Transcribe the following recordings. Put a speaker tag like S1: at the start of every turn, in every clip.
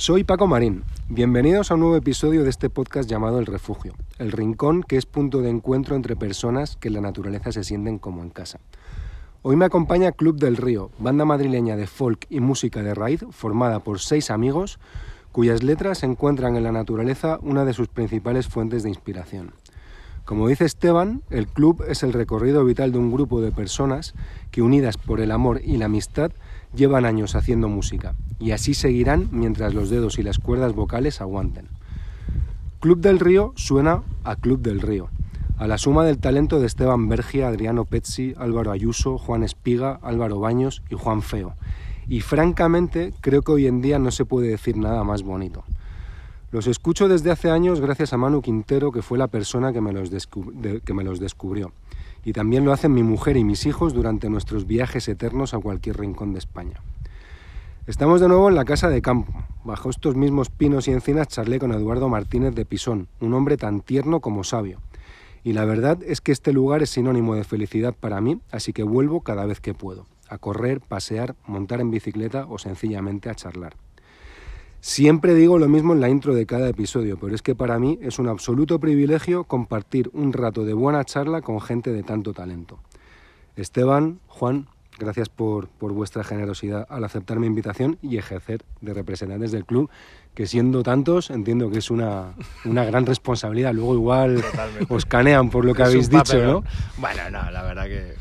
S1: Soy Paco Marín. Bienvenidos a un nuevo episodio de este podcast llamado El Refugio, el rincón que es punto de encuentro entre personas que en la naturaleza se sienten como en casa. Hoy me acompaña Club del Río, banda madrileña de folk y música de raíz formada por seis amigos cuyas letras encuentran en la naturaleza una de sus principales fuentes de inspiración. Como dice Esteban, el club es el recorrido vital de un grupo de personas que unidas por el amor y la amistad llevan años haciendo música y así seguirán mientras los dedos y las cuerdas vocales aguanten. Club del Río suena a Club del Río, a la suma del talento de Esteban Bergia, Adriano Pezzi, Álvaro Ayuso, Juan Espiga, Álvaro Baños y Juan Feo. Y francamente creo que hoy en día no se puede decir nada más bonito. Los escucho desde hace años gracias a Manu Quintero, que fue la persona que me los, que me los descubrió y también lo hacen mi mujer y mis hijos durante nuestros viajes eternos a cualquier rincón de España. Estamos de nuevo en la casa de campo. Bajo estos mismos pinos y encinas charlé con Eduardo Martínez de Pisón, un hombre tan tierno como sabio. Y la verdad es que este lugar es sinónimo de felicidad para mí, así que vuelvo cada vez que puedo, a correr, pasear, montar en bicicleta o sencillamente a charlar. Siempre digo lo mismo en la intro de cada episodio, pero es que para mí es un absoluto privilegio compartir un rato de buena charla con gente de tanto talento. Esteban, Juan, gracias por, por vuestra generosidad al aceptar mi invitación y ejercer de representantes del club, que siendo tantos entiendo que es una, una gran responsabilidad. Luego igual os canean por lo que habéis dicho, ¿no?
S2: Bueno, no, la verdad que...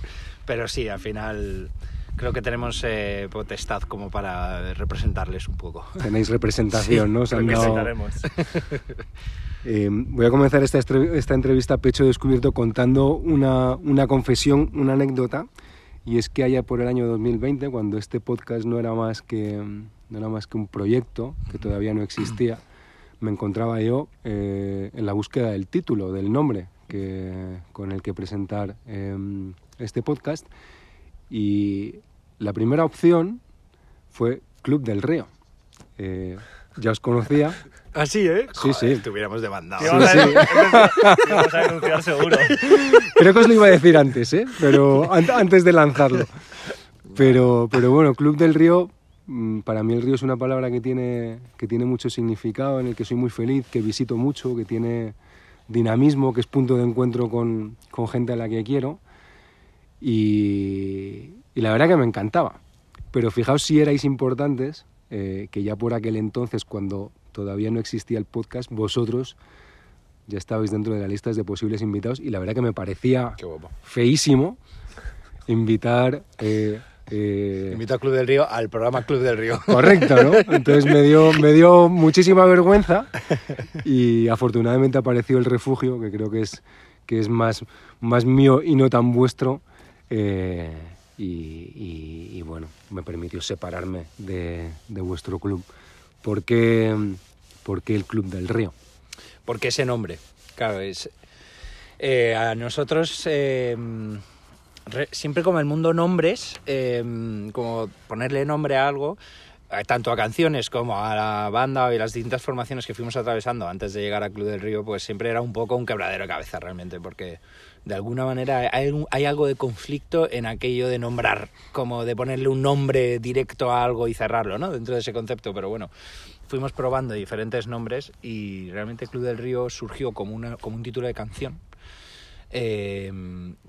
S2: Pero sí, al final creo que tenemos eh, potestad como para representarles un poco.
S1: Tenéis representación, ¿no?
S2: representaremos.
S1: Eh, voy a comenzar esta, esta entrevista a pecho descubierto contando una, una, confesión, una anécdota, y es que allá por el año 2020, cuando este podcast no era más que, no era más que un proyecto que todavía no existía, me encontraba yo eh, en la búsqueda del título, del nombre que, con el que presentar este podcast, y la primera opción fue Club del Río. Eh, ya os conocía.
S2: ¿Ah, sí, eh?
S1: Sí, sí.
S2: Estuviéramos demandado.
S1: Sí, sí.
S2: Vamos a denunciar seguro.
S1: Creo que os lo iba a decir antes, ¿eh? Pero antes de lanzarlo. Pero, pero bueno, Club del Río, mm, para mí el río es una palabra que tiene, que tiene mucho significado, en el que soy muy feliz, que visito mucho, que tiene dinamismo, que es punto de encuentro con, con gente a la que quiero. Y, y la verdad que me encantaba. Pero fijaos si erais importantes, eh, que ya por aquel entonces, cuando todavía no existía el podcast, vosotros ya estabais dentro de las listas de posibles invitados y la verdad que me parecía feísimo invitar...
S2: Eh, eh, Invito a Club del Río al programa Club del Río.
S1: Correcto, ¿no? Entonces me dio, me dio muchísima vergüenza y afortunadamente apareció el refugio, que creo que es, que es más, más mío y no tan vuestro. Eh, y, bueno, me permitió separarme de, vuestro club. ¿Por qué, el Club del Río?
S2: Porque ese nombre, claro, es... Eh, a nosotros... Em, siempre como el mundo nombres, em, como ponerle nombre a algo, eh, tanto a canciones como a la banda y las distintas formaciones que fuimos atravesando antes de llegar al Club del Río, pues siempre era un poco un quebradero de cabeza realmente, porque de alguna manera hay, algo de conflicto en aquello de nombrar, como de ponerle un nombre directo a algo y cerrarlo, ¿no? Dentro de ese concepto, pero bueno, fuimos probando diferentes nombres y realmente Club del Río surgió como, una, como un título de canción eh,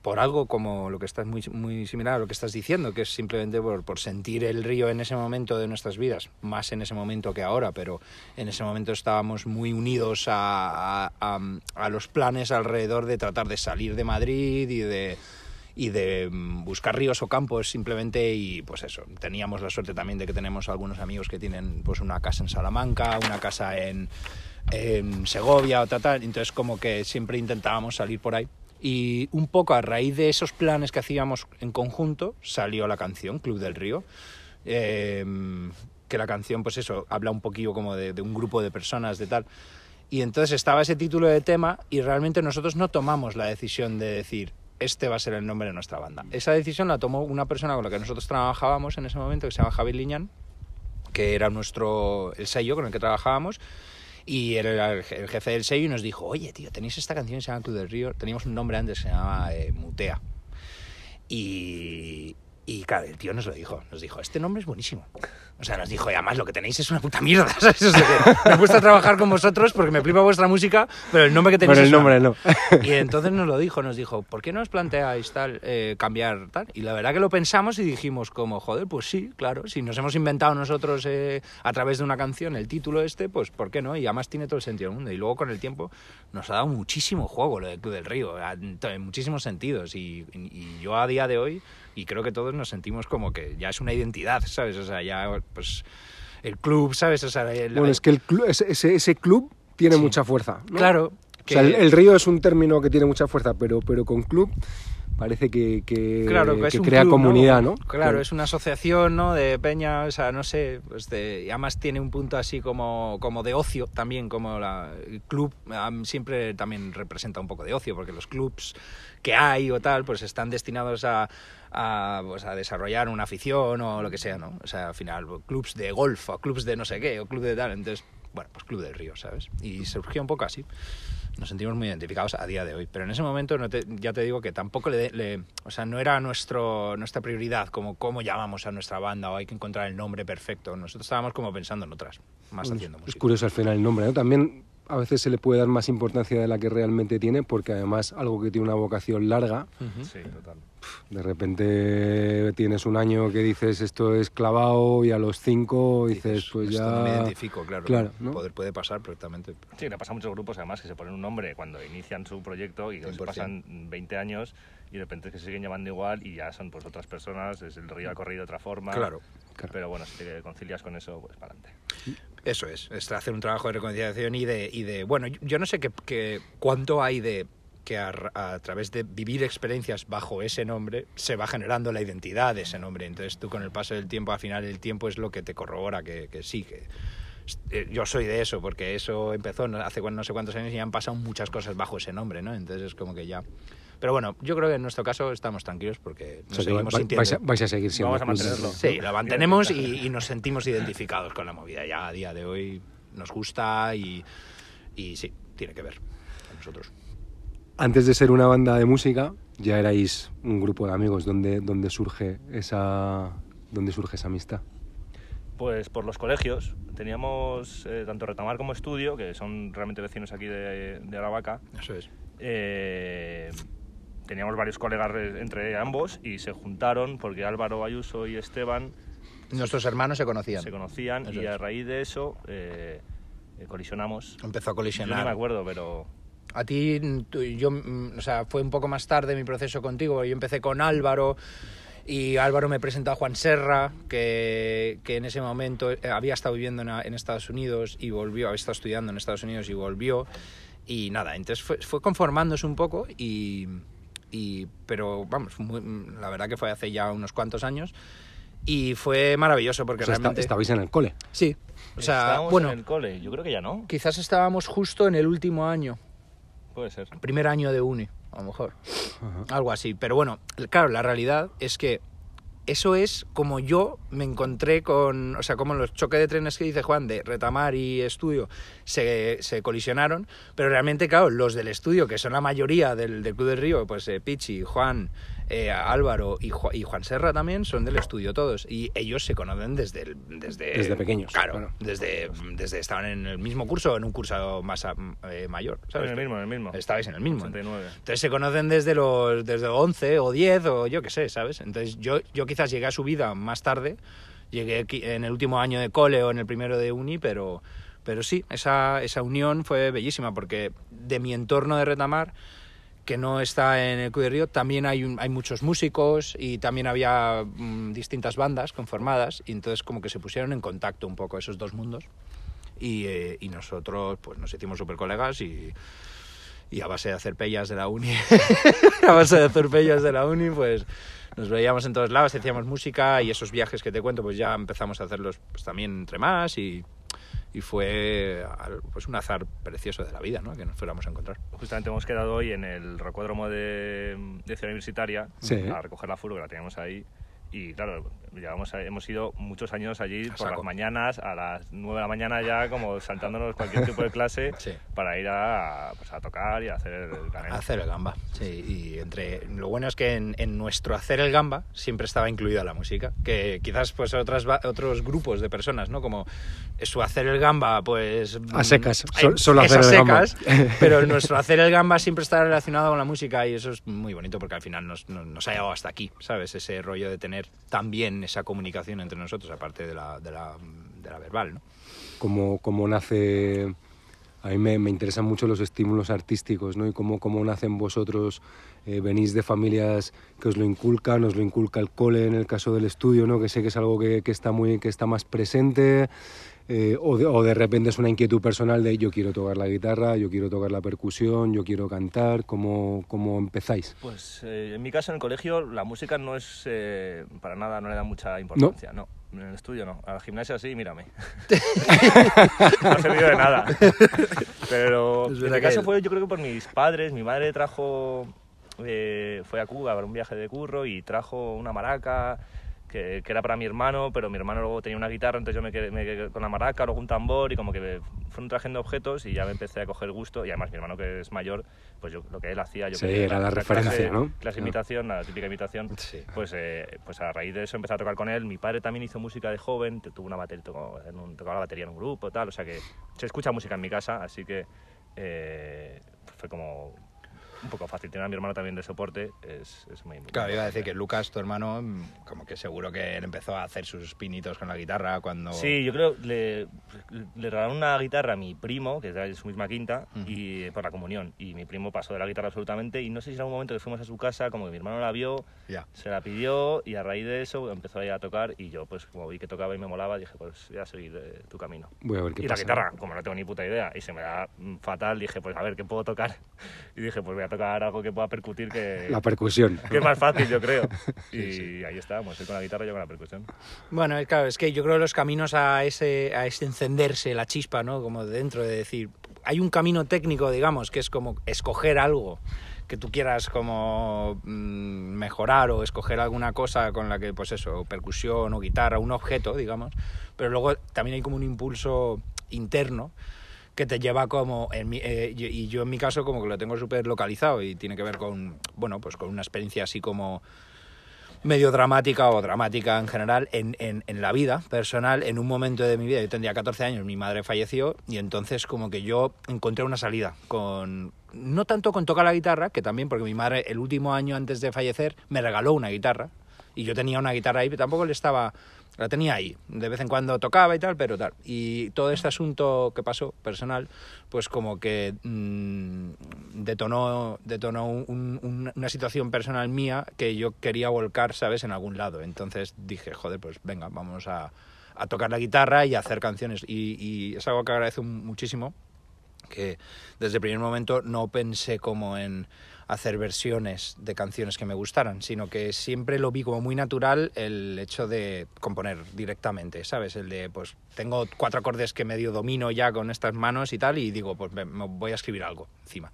S2: por algo como lo que estás muy, muy similar a lo que estás diciendo, que es simplemente por, por, sentir el río en ese momento de nuestras vidas, más en ese momento que ahora, pero en ese momento estábamos muy unidos a, a, a los planes alrededor de tratar de salir de Madrid y de y de mm, buscar ríos o campos simplemente y pues eso, teníamos la suerte también de que tenemos algunos amigos que tienen pues una casa en Salamanca, una casa en, Segovia o tal, entonces como que siempre intentábamos salir por ahí y un poco a raíz de esos planes que hacíamos en conjunto salió la canción Club del Río. Em, que la canción, pues eso, habla un poquillo como de, un grupo de personas, de tal. Y entonces estaba ese título de tema y realmente nosotros no tomamos la decisión de decir, este va a ser el nombre de nuestra banda. Esa decisión la tomó una persona con la que nosotros trabajábamos en ese momento, que se llama Javier Liñán, que era nuestro, el sello con el que trabajábamos, y era el, jefe del sello y nos dijo, oye, tío, tenéis esta canción que se llama Club del Río. Teníamos un nombre antes, se llamaba eh, Mutea. Y, Y claro, el tío nos lo dijo, nos dijo, este nombre es buenísimo. O sea, nos dijo, y además lo que tenéis es una puta mierda, ¿sabes? O sea, que me he puesto a trabajar con vosotros porque me flipa vuestra música, pero el nombre que tenéis
S1: Pero el
S2: es una-
S1: nombre no.
S2: y entonces nos lo dijo, nos dijo, ¿por qué no os planteáis tal, eh, cambiar tal? Y la verdad que lo pensamos y dijimos como, joder, pues sí, claro, si nos hemos inventado nosotros eh, a través de una canción el título este, pues ¿por qué no? Y además tiene todo el sentido del mundo. Y luego con el tiempo nos ha dado muchísimo juego lo del Club del Río, en muchísimos sentidos. Y, y yo a día de hoy, y creo que todos nos sentimos como que ya es una identidad, ¿sabes? O sea, ya pues el club, ¿sabes? O sea, el-
S1: Bueno, es que el clu- ese, ese- club tiene
S2: Sí.
S1: mucha fuerza. ¿no?
S2: claro.
S1: O sea, el, el río es un término que tiene mucha fuerza, pero, pero con club parece que, que,
S2: Claro, que,
S1: que crea
S2: club,
S1: comunidad, ¿no?
S2: Claro, es una asociación, ¿no? De peña, o sea, no sé, pues de- y además tiene un punto así como, como de ocio también, como la, el club siempre también representa un poco de ocio, porque los clubs que hay o tal, pues están destinados a, a, pues, a desarrollar una afición o lo que sea, ¿no? O sea, al final, clubs de golf o clubs de no sé qué o club de tal, entonces, bueno, pues club del río, ¿sabes? Y surgió un poco así nos sentimos muy identificados a día de hoy. Pero en ese momento no te- ya te digo que tampoco le, le- o sea, no era nuestro, nuestra prioridad como cómo llamamos a nuestra banda o hay que encontrar el nombre perfecto. Nosotros estábamos como pensando en otras, más haciendo
S1: Es
S2: música.
S1: curioso al final el nombre, ¿no? También a veces se le puede dar más importancia de la que realmente tiene, porque además algo que tiene una vocación larga.
S3: Sí, total.
S1: de repente tienes un año que dices esto es clavado y a los cinco dices pues
S2: Esto no me
S1: ya...
S2: identifico, claro.
S1: Claro, ¿no?
S2: Poder- puede pasar perfectamente.
S3: Sí, le pasa a muchos grupos además que se ponen un nombre cuando inician su proyecto y se
S2: 100%.
S3: pasan 20 años y de repente que se siguen llamando igual y ya son pues otras personas, es el río ha corrido de otra forma.
S2: Claro.
S1: Claro.
S3: Pero bueno, si te concilias con eso, pues para adelante.
S2: Eso es, es hacer un trabajo de reconciliación y de, y de bueno, yo- no sé qué, qué- cuánto hay de que a, a través de vivir experiencias bajo ese nombre se va generando la identidad de ese nombre. Entonces tú con el paso del tiempo, al final el tiempo es lo que te corrobora que, que sí, que eh, yo soy de eso, porque eso empezó hace no sé cuántos años y ya han pasado muchas cosas bajo ese nombre, ¿no? Entonces es como que ya... Pero bueno, yo creo que en nuestro caso estamos tranquilos porque
S1: O
S2: nos
S1: sea,
S2: seguimos
S1: va-
S2: sintiendo...
S1: vais, a, vais a seguir siendo
S3: Vamos a mantenerlo.
S2: Sí, lo mantenemos y, y nos sentimos identificados con la movida. Ya a día de hoy nos gusta y, y sí, tiene que ver con nosotros.
S1: Antes de ser una banda de música, ya erais un grupo de amigos. ¿Dónde, dónde surge esa dónde surge esa amistad?
S3: Pues por los colegios. Teníamos eh, tanto Retamar como Estudio, que son realmente vecinos aquí de, de Aravaca.
S2: Eso es.
S3: Eh, teníamos varios colegas re- entre ambos y se juntaron porque Álvaro Ayuso y Esteban
S2: Nuestros hermanos se conocían.
S3: se conocían
S2: Eso
S3: y a
S2: es.
S3: raíz de eso eh, eh, colisionamos.
S2: Empezó a
S3: Yo
S2: colisionar.
S3: no me acuerdo, pero
S2: A ti, tú- yo, mm, o sea, fue un poco más tarde mi proceso contigo. Yo empecé con Álvaro y Álvaro me presentó a Juan Serra, que, que en ese momento eh, había estado viviendo en, en Estados Unidos y volvió, había estado estudiando en Estados Unidos y volvió. Y nada, entonces fue, fue conformándose un poco y, y pero vamos, muy- la verdad que fue hace ya unos cuantos años y fue maravilloso porque
S1: O sea, esta-
S2: realmente...
S1: estabais en el cole.
S2: Sí, o sea,
S3: estábamos
S2: bueno,
S3: en el cole. Yo creo que ya no.
S2: quizás estábamos justo en el último año
S3: Puede ser.
S2: primer año de uni, a lo mejor.
S1: Ajá.
S2: Algo así. Pero bueno, claro, la realidad es que eso es como yo me encontré con, o sea, como los choques de trenes que dice Juan de Retamar y Estudio se, se colisionaron, pero realmente, claro, los del estudio, que son la mayoría del, del Club del Río, pues eh, Pichi, Juan, eh, Álvaro y, Ju- y Juan Serra también son del estudio todos, y ellos se conocen desde, el- desde,
S1: Desde pequeños,
S2: Claro,
S1: claro.
S2: Desde, desde estaban en el mismo curso en un curso más a- eh, mayor, ¿sabes?
S3: En el mismo, en el mismo.
S2: Estabais en el mismo.
S3: 89.
S2: Entonces se conocen desde los desde 11 o 10 o yo qué sé, ¿sabes? Entonces yo, yo quizás llegué a su vida más tarde, llegué en el último año de cole o en el primero de uni, pero, pero sí, esa, esa unión fue bellísima porque de mi entorno de Retamar, que no está en el Club de Río, también hay, un- hay muchos músicos y también había mm, distintas bandas conformadas y entonces como que se pusieron en contacto un poco esos dos mundos. Y, eh, y nosotros pues nos hicimos súper colegas y, y a base de hacer pellas de la uni, a base de hacer pellas de la uni, pues nos veíamos en todos lados, hacíamos música y esos viajes que te cuento, pues ya empezamos a hacerlos pues, también entre más y, y fue pues un azar precioso de la vida, ¿no? Que nos fuéramos a encontrar.
S3: Justamente hemos quedado hoy en el rocódromo de, de Ciudad Universitaria
S1: Sí.
S3: a recoger la furgo que la teníamos ahí. Y claro, llevamos, hemos ido muchos años allí
S2: A
S3: por
S2: saco.
S3: las mañanas, a las 9 de la mañana ya, como saltándonos cualquier tipo de clase
S2: Sí.
S3: para ir a, pues, a tocar y a hacer el canelo.
S2: Hacer el gamba, sí. Y entre lo bueno es que en, en nuestro hacer el gamba siempre estaba incluida la música, que quizás pues otras otros grupos de personas, ¿no? Como su hacer el gamba, pues
S1: A secas,
S2: mm,
S1: so-
S2: eh,
S1: solo hacer el gamba.
S2: secas, pero nuestro hacer el gamba siempre está relacionado con la música y eso es muy bonito porque al final nos, nos, nos ha llegado hasta aquí, ¿sabes? Ese rollo de tener también esa comunicación entre nosotros, aparte de la, verbal, ¿no?
S1: cómo, cómo nace... A mí me, me interesan mucho los estímulos artísticos, ¿no? Y cómo, cómo nacen vosotros, eh, venís de familias que os lo inculcan, os lo inculca el cole en el caso del estudio, ¿no? Que sé que es algo que, que está, muy, que está más presente, eh, o, de, o de repente es una inquietud personal de yo quiero tocar la guitarra, yo quiero tocar la percusión, yo quiero cantar, ¿cómo, cómo empezáis?
S3: Pues eh, en mi caso en el colegio la música no es eh, para nada, no le da mucha importancia, no. En el estudio no. A la gimnasia sí, mírame. no ha servido de nada. Pero en mi
S2: que
S3: caso fue yo creo que por mis padres. Mi madre trajo, eh, fue a Cuba para un viaje de curro y trajo una maraca que, que era para mi hermano, pero mi hermano luego tenía una guitarra, entonces yo me quedé, me quedé con la maraca, luego un tambor y como que fueron trayendo objetos y ya me empecé a coger gusto y además mi hermano que es mayor, pues yo lo que él hacía, yo
S1: Sí, era la referencia,
S3: clase,
S1: ¿no?
S3: Clase
S1: Claro.
S3: imitación, la típica imitación,
S2: Sí.
S3: pues, eh, pues a raíz de eso empecé a tocar con él. Mi padre también hizo música de joven, tuvo una batería, tocó, en un- tocaba la batería en un grupo, tal, o sea que se escucha música en mi casa, así que eh, fue como un poco fácil. Tener a mi hermano también de soporte es, es muy muy
S2: Claro, iba a decir
S3: importante.
S2: que Lucas, tu hermano, como que seguro que él empezó a hacer sus pinitos con la guitarra cuando...
S3: Sí, yo creo le, le regalaron una guitarra a mi primo, que es de su misma quinta,
S2: Ujú.
S3: y por la comunión. Y mi primo pasó de la guitarra absolutamente. Y no sé si en algún momento que fuimos a su casa, como que mi hermano la vio,
S2: Ya.
S3: se la pidió y a raíz de eso empezó ahí a tocar. Y yo, pues como vi que tocaba y me molaba, dije, pues voy a seguir eh, tu camino.
S1: Voy a ver qué
S3: Y
S1: pasa.
S3: la guitarra, como no tengo ni puta idea y se me da fatal, dije, pues a ver, ¿qué puedo tocar? Y dije, pues voy a tocar algo que pueda percutir, que,
S1: La percusión.
S3: que es más fácil, yo creo. Y
S2: Sí, sí.
S3: ahí estábamos, él con la guitarra y yo con la percusión.
S2: Bueno, es- claro, es que yo creo que los caminos a ese, a ese encenderse la chispa, ¿no? Como dentro de decir, hay un camino técnico, digamos, que es como escoger algo que tú quieras como mm, mejorar o escoger alguna cosa con la que, pues eso, percusión o guitarra, un objeto, digamos, pero luego también hay como un impulso interno que te lleva como, en mi- eh, y yo en mi caso como que lo tengo súper localizado y tiene que ver con, bueno, pues con una experiencia así como medio dramática o dramática en general en, en, en la vida personal, en un momento de mi vida, yo tendría 14 años, mi madre falleció y entonces como que yo encontré una salida con, no tanto con tocar la guitarra, que también porque mi madre el último año antes de fallecer me regaló una guitarra y yo tenía una guitarra ahí, pero tampoco le estaba, la tenía ahí, de vez en cuando tocaba y tal, pero tal. Y todo este asunto que pasó, personal, pues como que mm, detonó, detonó un- un- una situación personal mía que yo quería volcar, ¿sabes?, en algún lado. Entonces dije, joder, pues venga, vamos a, tocar la guitarra y hacer canciones. Y, y es algo que agradezco muchísimo, que desde el primer momento no pensé como en hacer versiones de canciones que me gustaran, sino que siempre lo vi como muy natural el hecho de componer directamente, ¿sabes? El de, pues, tengo cuatro acordes que medio domino ya con estas manos y tal, y digo, pues me, voy a escribir algo encima.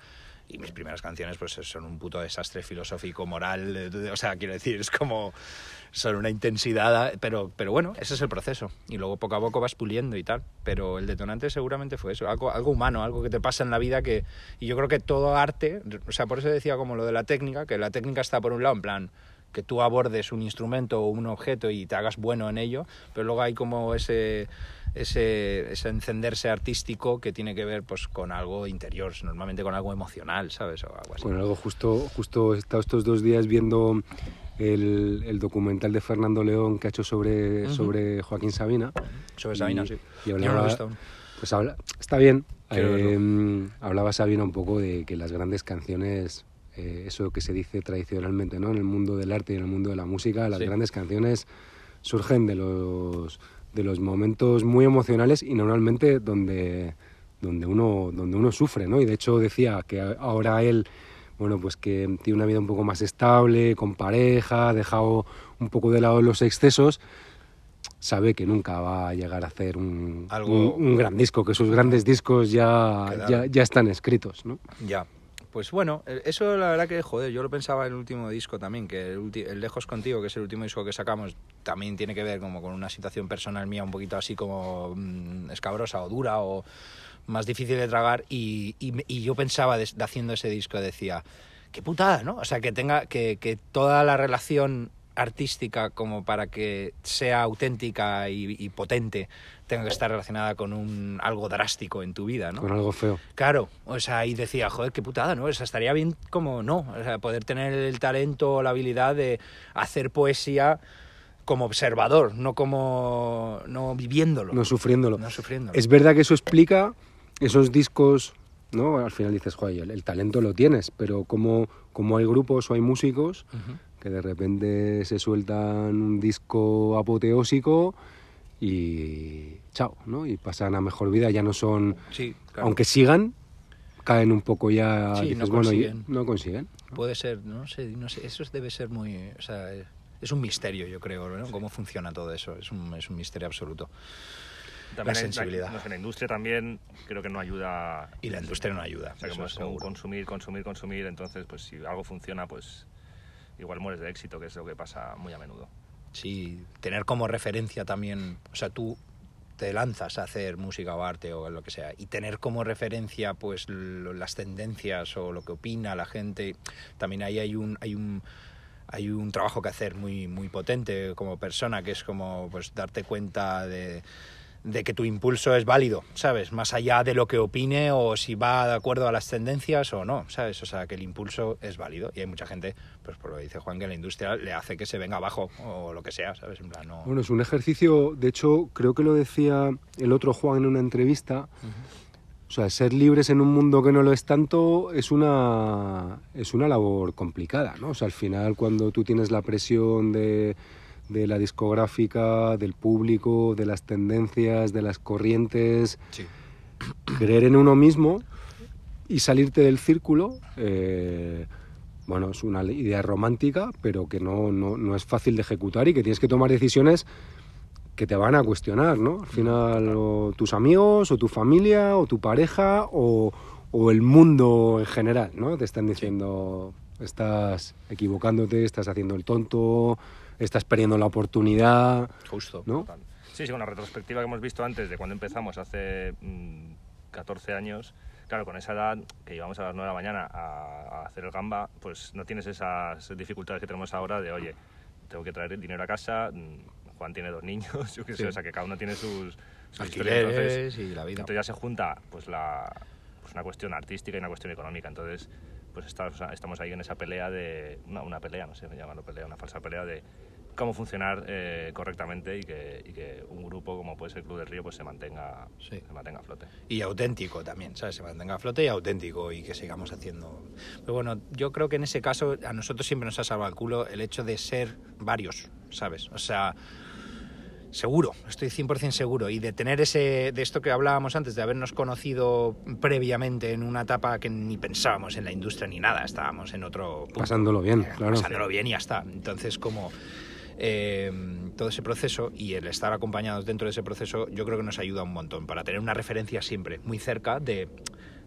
S2: Y mis primeras canciones, pues, son un puto desastre filosófico, moral, o sea, quiero decir, es como, son una intensidad, pero, pero bueno, ese es el proceso. Y luego poco a poco vas puliendo y tal. Pero el detonante seguramente fue eso, algo, algo humano, algo que te pasa en la vida que... Y yo creo que todo arte, o sea, por eso decía como lo de la técnica, que la técnica está por un lado en plan que tú abordes un instrumento o un objeto y te hagas bueno en ello, pero luego hay como ese, ese, ese encenderse artístico que tiene que ver pues con algo interior, normalmente con algo emocional, ¿sabes? O algo así.
S1: Bueno, algo justo, justo he estado estos dos días viendo el, el documental de Fernando León que ha hecho sobre, sobre Joaquín Sabina.
S2: Sobre Sabina,
S1: Y-
S2: sí.
S1: y
S2: no
S1: hablaba-
S2: aún.
S1: Pues habla, está bien. Eh, hablaba Sabina un poco de que las grandes canciones, eh, eso que se dice tradicionalmente ¿no? en el mundo del arte y en el mundo de la música, las
S2: Sí.
S1: grandes canciones surgen de los, de los momentos muy emocionales y normalmente donde, donde, uno, donde uno sufre. ¿no? Y de hecho decía que ahora él bueno, pues que tiene una vida un poco más estable, con pareja, ha dejado un poco de lado los excesos, sabe que nunca va a llegar a hacer un,
S2: Algo-
S1: un, un gran disco, que sus grandes discos ya, ya, ya están escritos, ¿no?
S2: Ya. Pues bueno, eh, eso la verdad que, joder, yo lo pensaba en el último disco también, que el, el Lejos Contigo, que es el último disco que sacamos, también tiene que ver como con una situación personal mía un poquito así como mm, escabrosa o dura o más difícil de tragar y, y y yo pensaba de haciendo ese disco, decía, qué putada, ¿no? O sea, que tenga, que, que toda la relación artística como para que sea auténtica y, y potente tenga que estar relacionada con un algo drástico en tu vida, ¿no?
S1: Con algo feo.
S2: Claro, o sea, ahí decía, joder, qué putada, ¿no? O sea, estaría bien como no, o sea, poder tener el talento o la habilidad de hacer poesía como observador, no como no viviéndolo,
S1: No sufriéndolo.
S2: no sufriéndolo.
S1: Es verdad que eso explica esos discos, ¿no? Al final dices, joder, el, el talento lo tienes, pero como, como hay grupos o hay músicos. Que de repente se sueltan un disco apoteósico y chao, ¿no? Y pasan a mejor vida, ya no son,
S2: Sí, claro.
S1: aunque sigan, caen un poco ya,
S2: Sí,
S1: dices,
S2: no
S1: bueno, y-
S2: consiguen.
S1: no consiguen.
S2: Puede ser, no sé, no sé, eso debe ser muy, o sea, es un misterio, yo creo, ¿no? Cómo funciona todo eso, es un, es un misterio absoluto.
S3: También
S2: La
S3: en-
S2: sensibilidad.
S3: no sé, la industria también creo que no ayuda.
S2: Y la industria no ayuda,
S3: O sea, como
S2: es
S3: como consumir, consumir, consumir. Entonces, pues si algo funciona, pues igual mueres de éxito, que es lo que pasa muy a menudo.
S2: Sí, tener como referencia también, o sea, tú te lanzas a hacer música o arte o lo que sea y tener como referencia pues las tendencias o lo que opina la gente, también ahí hay un hay un hay un trabajo que hacer muy muy potente como persona que es como pues darte cuenta de de que tu impulso es válido, ¿sabes? Más allá de lo que opine o si va de acuerdo a las tendencias o no, ¿sabes? O sea, que el impulso es válido y hay mucha gente, pues por lo que dice Juan, que la industria le hace que se venga abajo o lo que sea, ¿sabes? En plan, no...
S1: Bueno, es un ejercicio, de hecho, creo que lo decía el otro Juan en una entrevista. O sea, ser libres en un mundo que no lo es tanto es una, es una labor complicada, ¿no? O sea, al final cuando tú tienes la presión de, de la discográfica, del público, de las tendencias, de las corrientes,
S2: Sí.
S1: creer en uno mismo y salirte del círculo, eh, bueno, es una idea romántica, pero que no, no, no es fácil de ejecutar y que tienes que tomar decisiones que te van a cuestionar, ¿no? Al final, o tus amigos, o tu familia, o tu pareja, o, o el mundo en general, ¿no? Te están diciendo, estás equivocándote, estás haciendo el tonto, estás perdiendo la oportunidad,
S2: Justo.
S1: ¿no?
S3: Total. Sí, sí, la retrospectiva que hemos visto antes de cuando empezamos, hace mm, 14 años, claro, con esa edad que íbamos a las 9 de la mañana a, a hacer el gamba, pues no tienes esas dificultades que tenemos ahora de, oye, tengo que traer dinero a casa, mm, Juan tiene dos niños, yo qué sé,
S2: Sí.
S3: o sea, que cada uno tiene sus, sus historias, entonces-
S2: Alquileres y la vida.
S3: entonces ya se junta pues la pues una cuestión artística y una cuestión económica. Entonces, pues estamos, estamos ahí en esa pelea de una, una pelea, no sé, llamarlo pelea, una falsa pelea de cómo funcionar eh, correctamente y que, y que un grupo como puede ser el Club del Río pues se mantenga
S2: Sí.
S3: se mantenga a flote.
S2: y auténtico también, ¿sabes? Se mantenga a flote y auténtico y que sigamos haciendo. Pero bueno, yo creo que en ese caso a nosotros siempre nos ha salvado el culo el hecho de ser varios, ¿sabes? O sea, seguro, estoy 100% seguro y de tener ese de esto que hablábamos antes de habernos conocido previamente en una etapa que ni pensábamos en la industria ni nada, estábamos en otro punto.
S1: Pasándolo bien,
S2: Eh,
S1: claro.
S2: pasándolo bien y ya está. Entonces, como eh, todo ese proceso y el estar acompañados dentro de ese proceso, yo creo que nos ayuda un montón para tener una referencia siempre muy cerca de,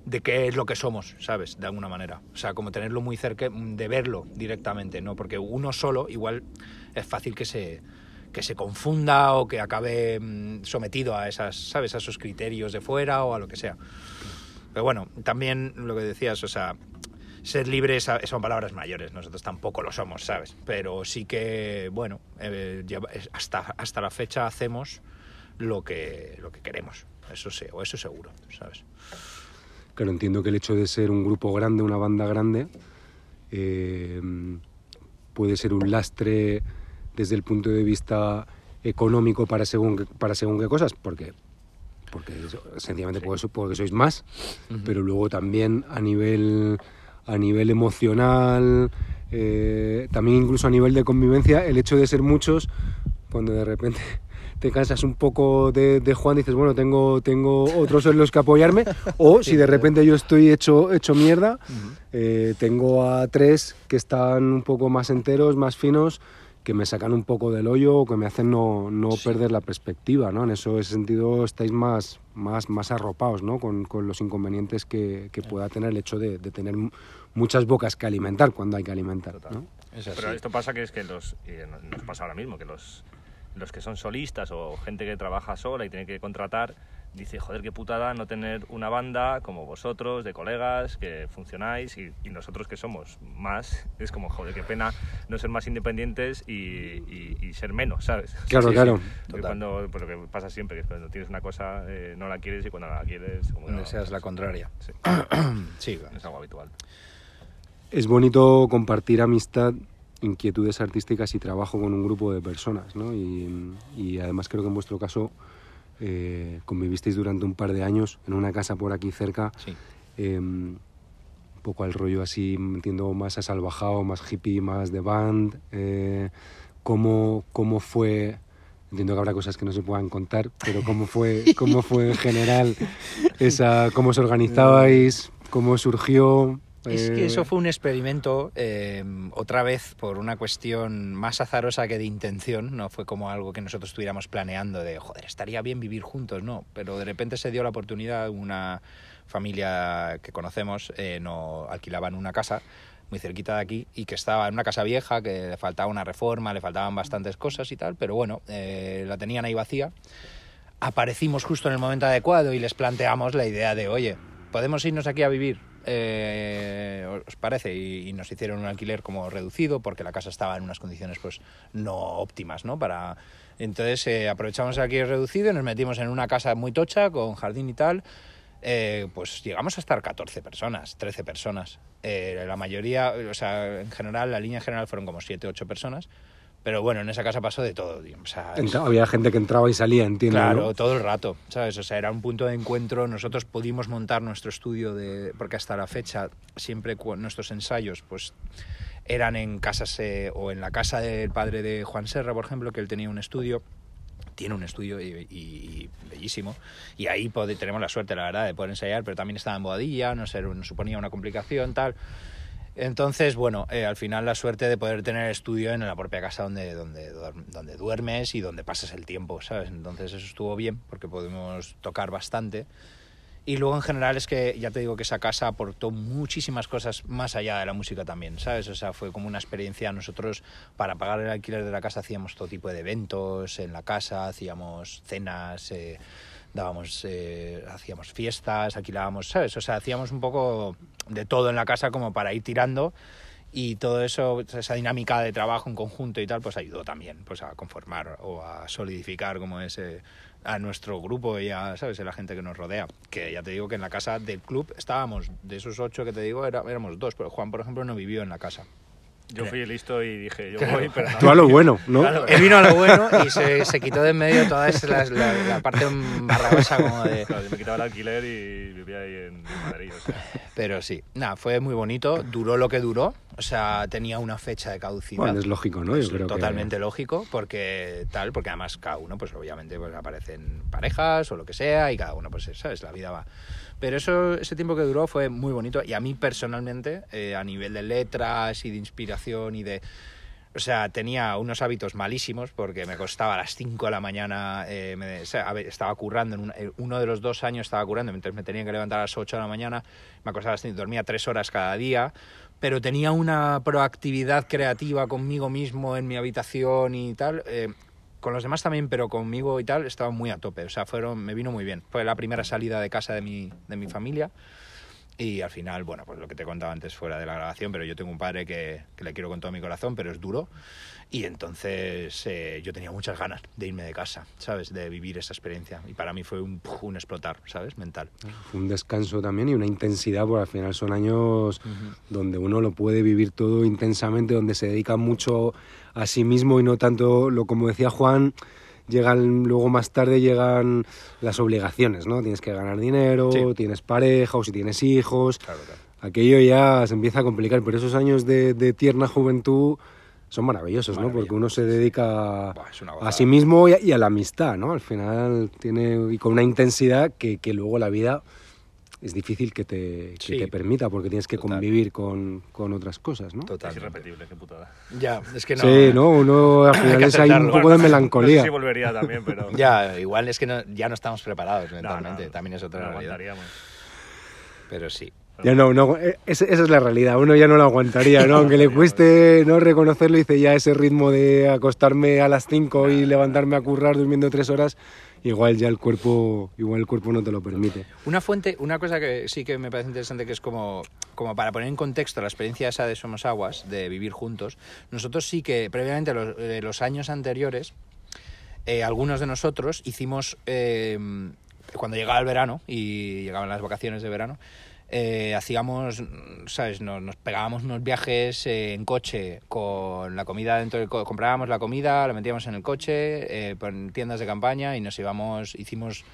S2: de qué es lo que somos, ¿sabes? De alguna manera. O sea, como tenerlo muy cerca, de verlo directamente, ¿no? Porque uno solo igual es fácil que se que se confunda o que acabe mm, sometido a esas, ¿sabes? A esos criterios de fuera o a lo que sea. Pero bueno, también lo que decías, o sea, ser libres son palabras mayores, nosotros tampoco lo somos, ¿sabes? Pero sí que, bueno, eh, hasta, hasta la fecha hacemos lo que, lo que queremos, eso sí, o eso seguro, ¿sabes?
S1: Claro, entiendo que el hecho de ser un grupo grande, una banda grande, eh, puede ser un lastre desde el punto de vista económico para según, qué- para según qué cosas, porque, porque sencillamente porque, porque sois más, pero luego también a nivel, a nivel emocional, eh, también incluso a nivel de convivencia, el hecho de ser muchos, cuando de repente te cansas un poco de, de Juan, dices, bueno, tengo, tengo otros en los que apoyarme, o si de repente yo estoy hecho, hecho mierda, eh, tengo a tres que están un poco más enteros, más finos, que me sacan un poco del hoyo o que me hacen no, no
S2: Sí.
S1: perder la perspectiva, ¿no? En eso, ese sentido estáis más, más, más arropados, ¿no? Con, con los inconvenientes que, que pueda tener el hecho de, de tener muchas bocas que alimentar cuando hay que alimentar,
S3: Total.
S1: ¿no?
S2: Es así.
S3: Pero esto pasa que es que los, y no- nos pasa ahora mismo, que los, los que son solistas o gente que trabaja sola y tiene que contratar, dice, joder, qué putada no tener una banda como vosotros, de colegas, que funcionáis y, y nosotros que somos más, es como, joder, qué pena no ser más independientes y, y- y ser menos, ¿sabes?
S1: Claro,
S2: Sí,
S1: claro.
S2: sí.
S3: Cuando, pues lo que pasa siempre, que es cuando tienes una cosa eh, no la quieres y cuando la quieres... Como que no,
S2: Deseas la contraria.
S3: Sí,
S2: Sí,
S3: es algo habitual.
S1: Es bonito compartir amistad, inquietudes artísticas y trabajo con un grupo de personas, ¿no? Y, y además creo que en vuestro caso eh, convivisteis durante un par de años en una casa por aquí cerca,
S2: sí.
S1: eh, un poco al rollo así, entiendo, más asalvajado, más hippie, más de band. eh, ¿cómo, ¿Cómo fue...? Entiendo que habrá cosas que no se puedan contar, pero ¿cómo fue, cómo fue en general esa... ¿Cómo os organizabais? ¿Cómo surgió?
S2: Es que eso fue un experimento, eh, otra vez por una cuestión más azarosa que de intención, no fue como algo que nosotros estuviéramos planeando de, joder, estaría bien vivir juntos, no, pero de repente se dio la oportunidad, una familia que conocemos eh, no alquilaban una casa muy cerquita de aquí y que estaba en una casa vieja, que le faltaba una reforma, le faltaban bastantes cosas y tal, pero bueno, eh, la tenían ahí vacía. Aparecimos justo en el momento adecuado y les planteamos la idea de, oye, ¿podemos irnos aquí a vivir? Eh, ¿Os parece? Y, nos hicieron un alquiler como reducido porque la casa estaba en unas condiciones pues no óptimas, ¿no? Para... Entonces eh, aprovechamos el alquiler reducido y nos metimos en una casa muy tocha con jardín y tal. Eh, pues llegamos a estar 14 personas, 13 personas. Eh, la mayoría, o sea, en general, la línea general fueron como 7, 8 personas. Pero bueno, en esa casa pasó de todo, tío. O sea, es-
S1: Entra- había gente que entraba y salía, entiendo.
S2: Claro,
S1: ¿no?
S2: todo el rato, ¿sabes? O sea, era un punto de encuentro. Nosotros pudimos montar nuestro estudio de. Porque hasta la fecha, siempre nuestros ensayos, pues eran en casas eh, o en la casa del padre de Juan Serra, por ejemplo, que él tenía un estudio. Tiene un estudio y, y- y bellísimo. Y ahí tenemos la suerte, la verdad, de poder ensayar, pero también estaba en Boadilla, no sé, nos suponía una complicación, tal. Entonces, bueno, eh, al final la suerte de poder tener estudio en la propia casa donde, donde, donde duermes y donde pasas el tiempo, ¿sabes? Entonces eso estuvo bien porque pudimos tocar bastante. Y luego en general es que ya te digo que esa casa aportó muchísimas cosas más allá de la música también, ¿sabes? O sea, fue como una experiencia. Nosotros para pagar el alquiler de la casa hacíamos todo tipo de eventos en la casa, hacíamos cenas, eh, dábamos, eh, hacíamos fiestas, alquilábamos, ¿sabes? O sea, hacíamos un poco de todo en la casa como para ir tirando y todo eso, esa dinámica de trabajo en conjunto y tal, pues ayudó también pues a conformar o a solidificar como ese a nuestro grupo y a, ¿sabes? a la gente que nos rodea. Que ya te digo que en la casa del club estábamos, de esos ocho que te digo, era- éramos dos, pero Juan, por ejemplo, no vivió en la casa.
S3: Yo fui listo y dije, yo
S2: Claro.
S3: voy, pero no.
S1: Tú a lo bueno, ¿no?
S2: Él vino a lo bueno y se, se quitó de en medio toda esa- la, la- la parte barragosa como de...
S3: Claro, yo me quitaba el alquiler y vivía ahí en Madrid. O sea.
S2: Pero sí, nada, fue muy bonito, duró lo que duró, o sea, tenía una fecha de caducidad.
S1: Bueno, es lógico, ¿no? Yo
S2: Es
S1: creo que-
S2: totalmente lógico porque tal porque además cada uno pues obviamente pues aparecen parejas o lo que sea y cada uno pues sabes la vida va pero eso ese tiempo que duró fue muy bonito y a mí personalmente eh, a nivel de letras y de inspiración y de o sea, tenía unos hábitos malísimos porque me costaba a las 5 de la mañana, eh, me- o sea, estaba currando, en un- eh, uno de los dos años estaba currando, entonces me tenía que levantar a las 8 de la mañana, me acostaba a las 5, dormía 3 horas cada día, pero tenía una proactividad creativa conmigo mismo en mi habitación y tal. eh, con los demás también, pero conmigo y tal, estaba muy a tope. O sea, fueron, me vino muy bien. Fue la primera salida de casa de mi, de mi familia. Y al final, bueno, pues lo que te contaba antes fuera de la grabación, pero yo tengo un padre que, que le quiero con todo mi corazón, pero es duro. Y entonces eh, yo tenía muchas ganas de irme de casa, ¿sabes? De vivir esa experiencia. Y para mí fue un, un explotar, ¿sabes? Mental.
S1: Fue un descanso también y una intensidad, porque al final son años donde uno lo puede vivir todo intensamente, donde se dedica mucho a sí mismo y no tanto, lo como decía Juan, llegan luego más tarde llegan las obligaciones, ¿no? Tienes que ganar dinero,
S2: Sí.
S1: tienes pareja o si tienes hijos,
S2: Claro, claro.
S1: aquello ya se empieza a complicar, pero esos años de, de tierna juventud son maravillosos, ¿no? Porque uno se dedica a sí mismo y a, y a la amistad, ¿no? Al final tiene y con una intensidad que, que luego la vida es difícil que te, que
S2: Sí.
S1: te permita, porque tienes que
S2: Total.
S1: convivir con, con otras cosas, ¿no?
S3: Es
S2: Totalmente.
S3: irrepetible, qué putada.
S2: Ya, es que no.
S1: sí, ¿no? Uno al final es ahí un poco de
S3: No
S1: melancolía.
S3: sé si volvería también, pero...
S2: Ya, igual es que no- ya no estamos preparados
S3: No,
S2: mentalmente,
S3: no,
S2: también es otra
S3: no
S2: realidad.
S3: aguantaríamos.
S2: Pero sí.
S1: Ya no, no, eh, esa, es la realidad, uno ya no lo aguantaría, ¿no? Aunque le cueste no reconocerlo, dice ya ese ritmo de acostarme a las 5 y levantarme a currar durmiendo tres horas, igual ya el cuerpo, igual el cuerpo no te lo permite.
S2: Una fuente, una cosa que sí que me parece interesante que es como, como para poner en contexto la experiencia esa de Somos Aguas, de vivir juntos, nosotros sí que previamente los, eh, años anteriores, eh, algunos de nosotros hicimos, eh, cuando llegaba el verano y llegaban las vacaciones de verano, eh, hacíamos, ¿sabes? Nos, nos pegábamos unos viajes eh, en coche con la comida dentro del coche. Comprábamos la comida, la metíamos en el coche, eh, en tiendas de campaña y nos íbamos, hicimos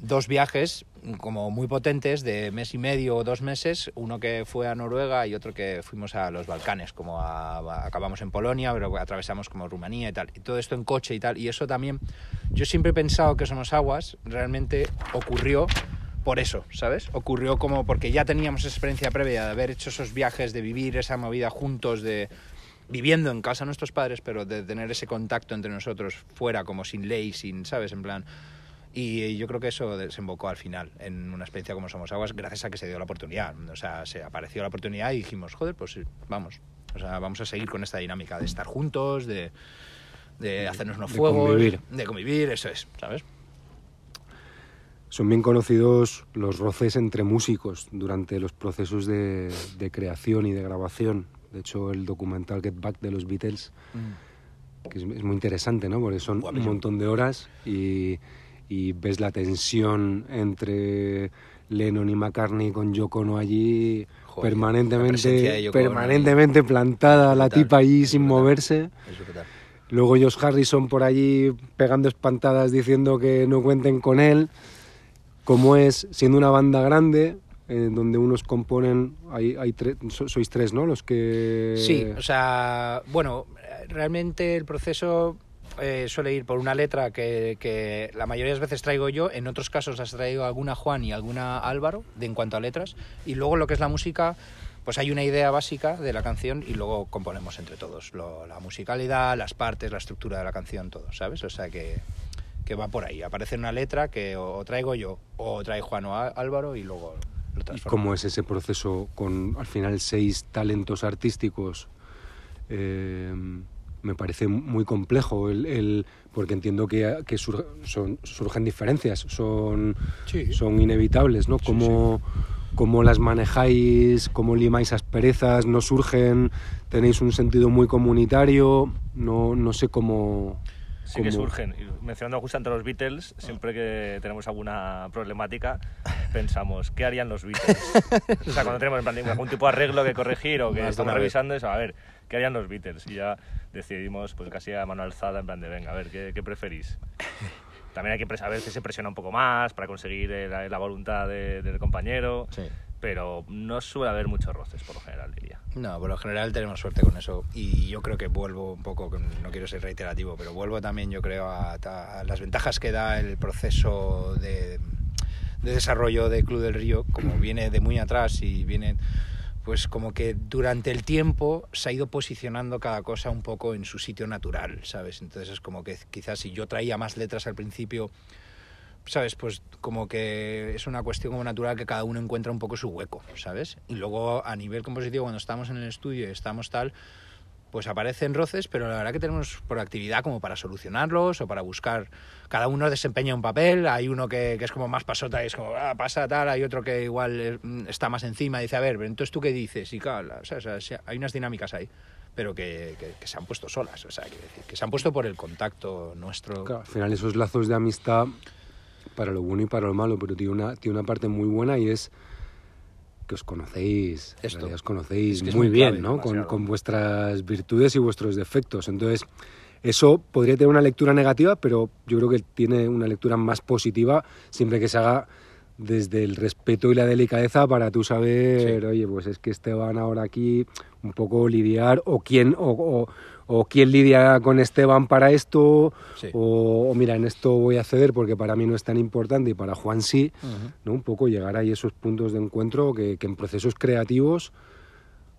S2: dos viajes como muy potentes de mes y medio o dos meses, uno que fue a Noruega y otro que fuimos a los Balcanes, como a- a- acabamos en Polonia, pero atravesamos como Rumanía y tal, y todo esto en coche y tal, y eso también, yo siempre he pensado que Somos Aguas realmente ocurrió por eso, ¿sabes? Ocurrió como porque ya teníamos experiencia previa de haber hecho esos viajes, de vivir esa movida juntos, de viviendo en casa nuestros padres, pero de tener ese contacto entre nosotros fuera, como sin ley, sin, ¿sabes? En plan... Y yo creo que eso desembocó al final en una experiencia como Somos Aguas, gracias a que se dio la oportunidad. O sea, se apareció la oportunidad y dijimos, joder, pues sí, vamos. O sea, vamos a seguir con esta dinámica de estar juntos, de, de hacernos unos
S1: De
S2: fuegos,
S1: convivir.
S2: de convivir, eso es, ¿sabes?
S1: Son bien conocidos los roces entre músicos durante los procesos de, de creación y de grabación. De hecho, el documental Get Back de los Beatles, que es, es muy interesante, ¿no? Porque son un montón de horas y, y ves la tensión entre Lennon y McCartney con Yoko Ono allí
S2: Joder,
S1: permanentemente,
S2: Ono.
S1: permanentemente plantada la
S2: Brutal,
S1: tipa allí sin
S2: brutal.
S1: moverse. Luego Josh Harrison por allí pegando espantadas diciendo que no cuenten con él. Como es, siendo una banda grande, donde unos componen, hay, hay sois tres, ¿no? Los que...
S2: Sí, o sea, bueno, realmente el proceso eh, suele ir por una letra que, que la mayoría de las veces traigo yo, en otros casos las traigo alguna Juan y alguna Álvaro, de, en cuanto a letras, y luego lo que es la música, pues hay una idea básica de la canción y luego componemos entre todos, la musicalidad, las partes, la estructura de la canción, todo, ¿sabes? O sea que, que va por ahí, aparece una letra que o, traigo yo, o trae Juan o Álvaro y luego lo
S1: ¿Y
S2: transformamos.
S1: cómo es ese proceso con al final seis talentos artísticos? Eh, me parece muy complejo, el, el- porque entiendo que, que sur- son, surgen diferencias, son,
S2: Sí.
S1: son inevitables, ¿no? ¿Cómo, cómo las manejáis? ¿Cómo limáis asperezas? ¿No surgen? ¿Tenéis un sentido muy comunitario? No, no sé cómo...
S3: Sí que
S1: cómo-
S3: surgen. Y mencionando justamente a los Beatles, siempre que tenemos alguna problemática, pensamos, ¿qué harían los Beatles? o sea, cuando tenemos en plan, algún tipo de arreglo que corregir o que
S2: de
S3: estamos revisando eso, a ver, ¿qué harían los Beatles? Y ya decidimos, pues casi a mano alzada, en plan de, venga, a ver, ¿qué, qué preferís? También hay que a veces se presiona un poco más para conseguir la, la voluntad de- del compañero,
S2: Sí.
S3: Pero no suele haber muchos roces por lo general, diría.
S2: No, por lo general tenemos suerte con eso y yo creo que vuelvo un poco, no quiero ser reiterativo, pero vuelvo también yo creo a, a las ventajas que da el proceso de, de desarrollo de Club del Río, como viene de muy atrás y viene pues como que durante el tiempo se ha ido posicionando cada cosa un poco en su sitio natural, ¿sabes? Entonces es como que quizás si yo traía más letras al principio, ¿sabes? Pues como que es una cuestión como natural que cada uno encuentra un poco su hueco, ¿sabes? Y luego a nivel compositivo, cuando estamos en el estudio y estamos tal, pues aparecen roces, pero la verdad que tenemos proactividad como para solucionarlos o para buscar. Cada uno desempeña un papel, hay uno que, que es como más pasota y es como, ah, pasa tal, hay otro que igual eh, está más encima y dice, a ver, pero entonces tú qué dices, y claro. O sea, hay unas dinámicas ahí, pero que, que- que se han puesto solas, o sea, decir, que se han puesto por el contacto nuestro.
S1: Claro, al final esos lazos de amistad, para lo bueno y para lo malo, pero tiene una, tiene una parte muy buena y es que os conocéis,
S2: Esto.
S1: os conocéis
S2: Es que es
S1: muy
S2: muy
S1: bien,
S2: clave,
S1: ¿no? Con, con vuestras virtudes y vuestros defectos. Entonces, eso podría tener una lectura negativa, pero yo creo que tiene una lectura más positiva siempre que se haga desde el respeto y la delicadeza para tú saber,
S2: Sí.
S1: oye, pues es que Esteban ahora aquí un poco lidiar o quién o, o- o quién lidia con Esteban para esto,
S2: Sí.
S1: o, o mira, en esto voy a ceder porque para mí no es tan importante y para Juan sí. ¿no? Un poco llegar ahí a esos puntos de encuentro que, que en procesos creativos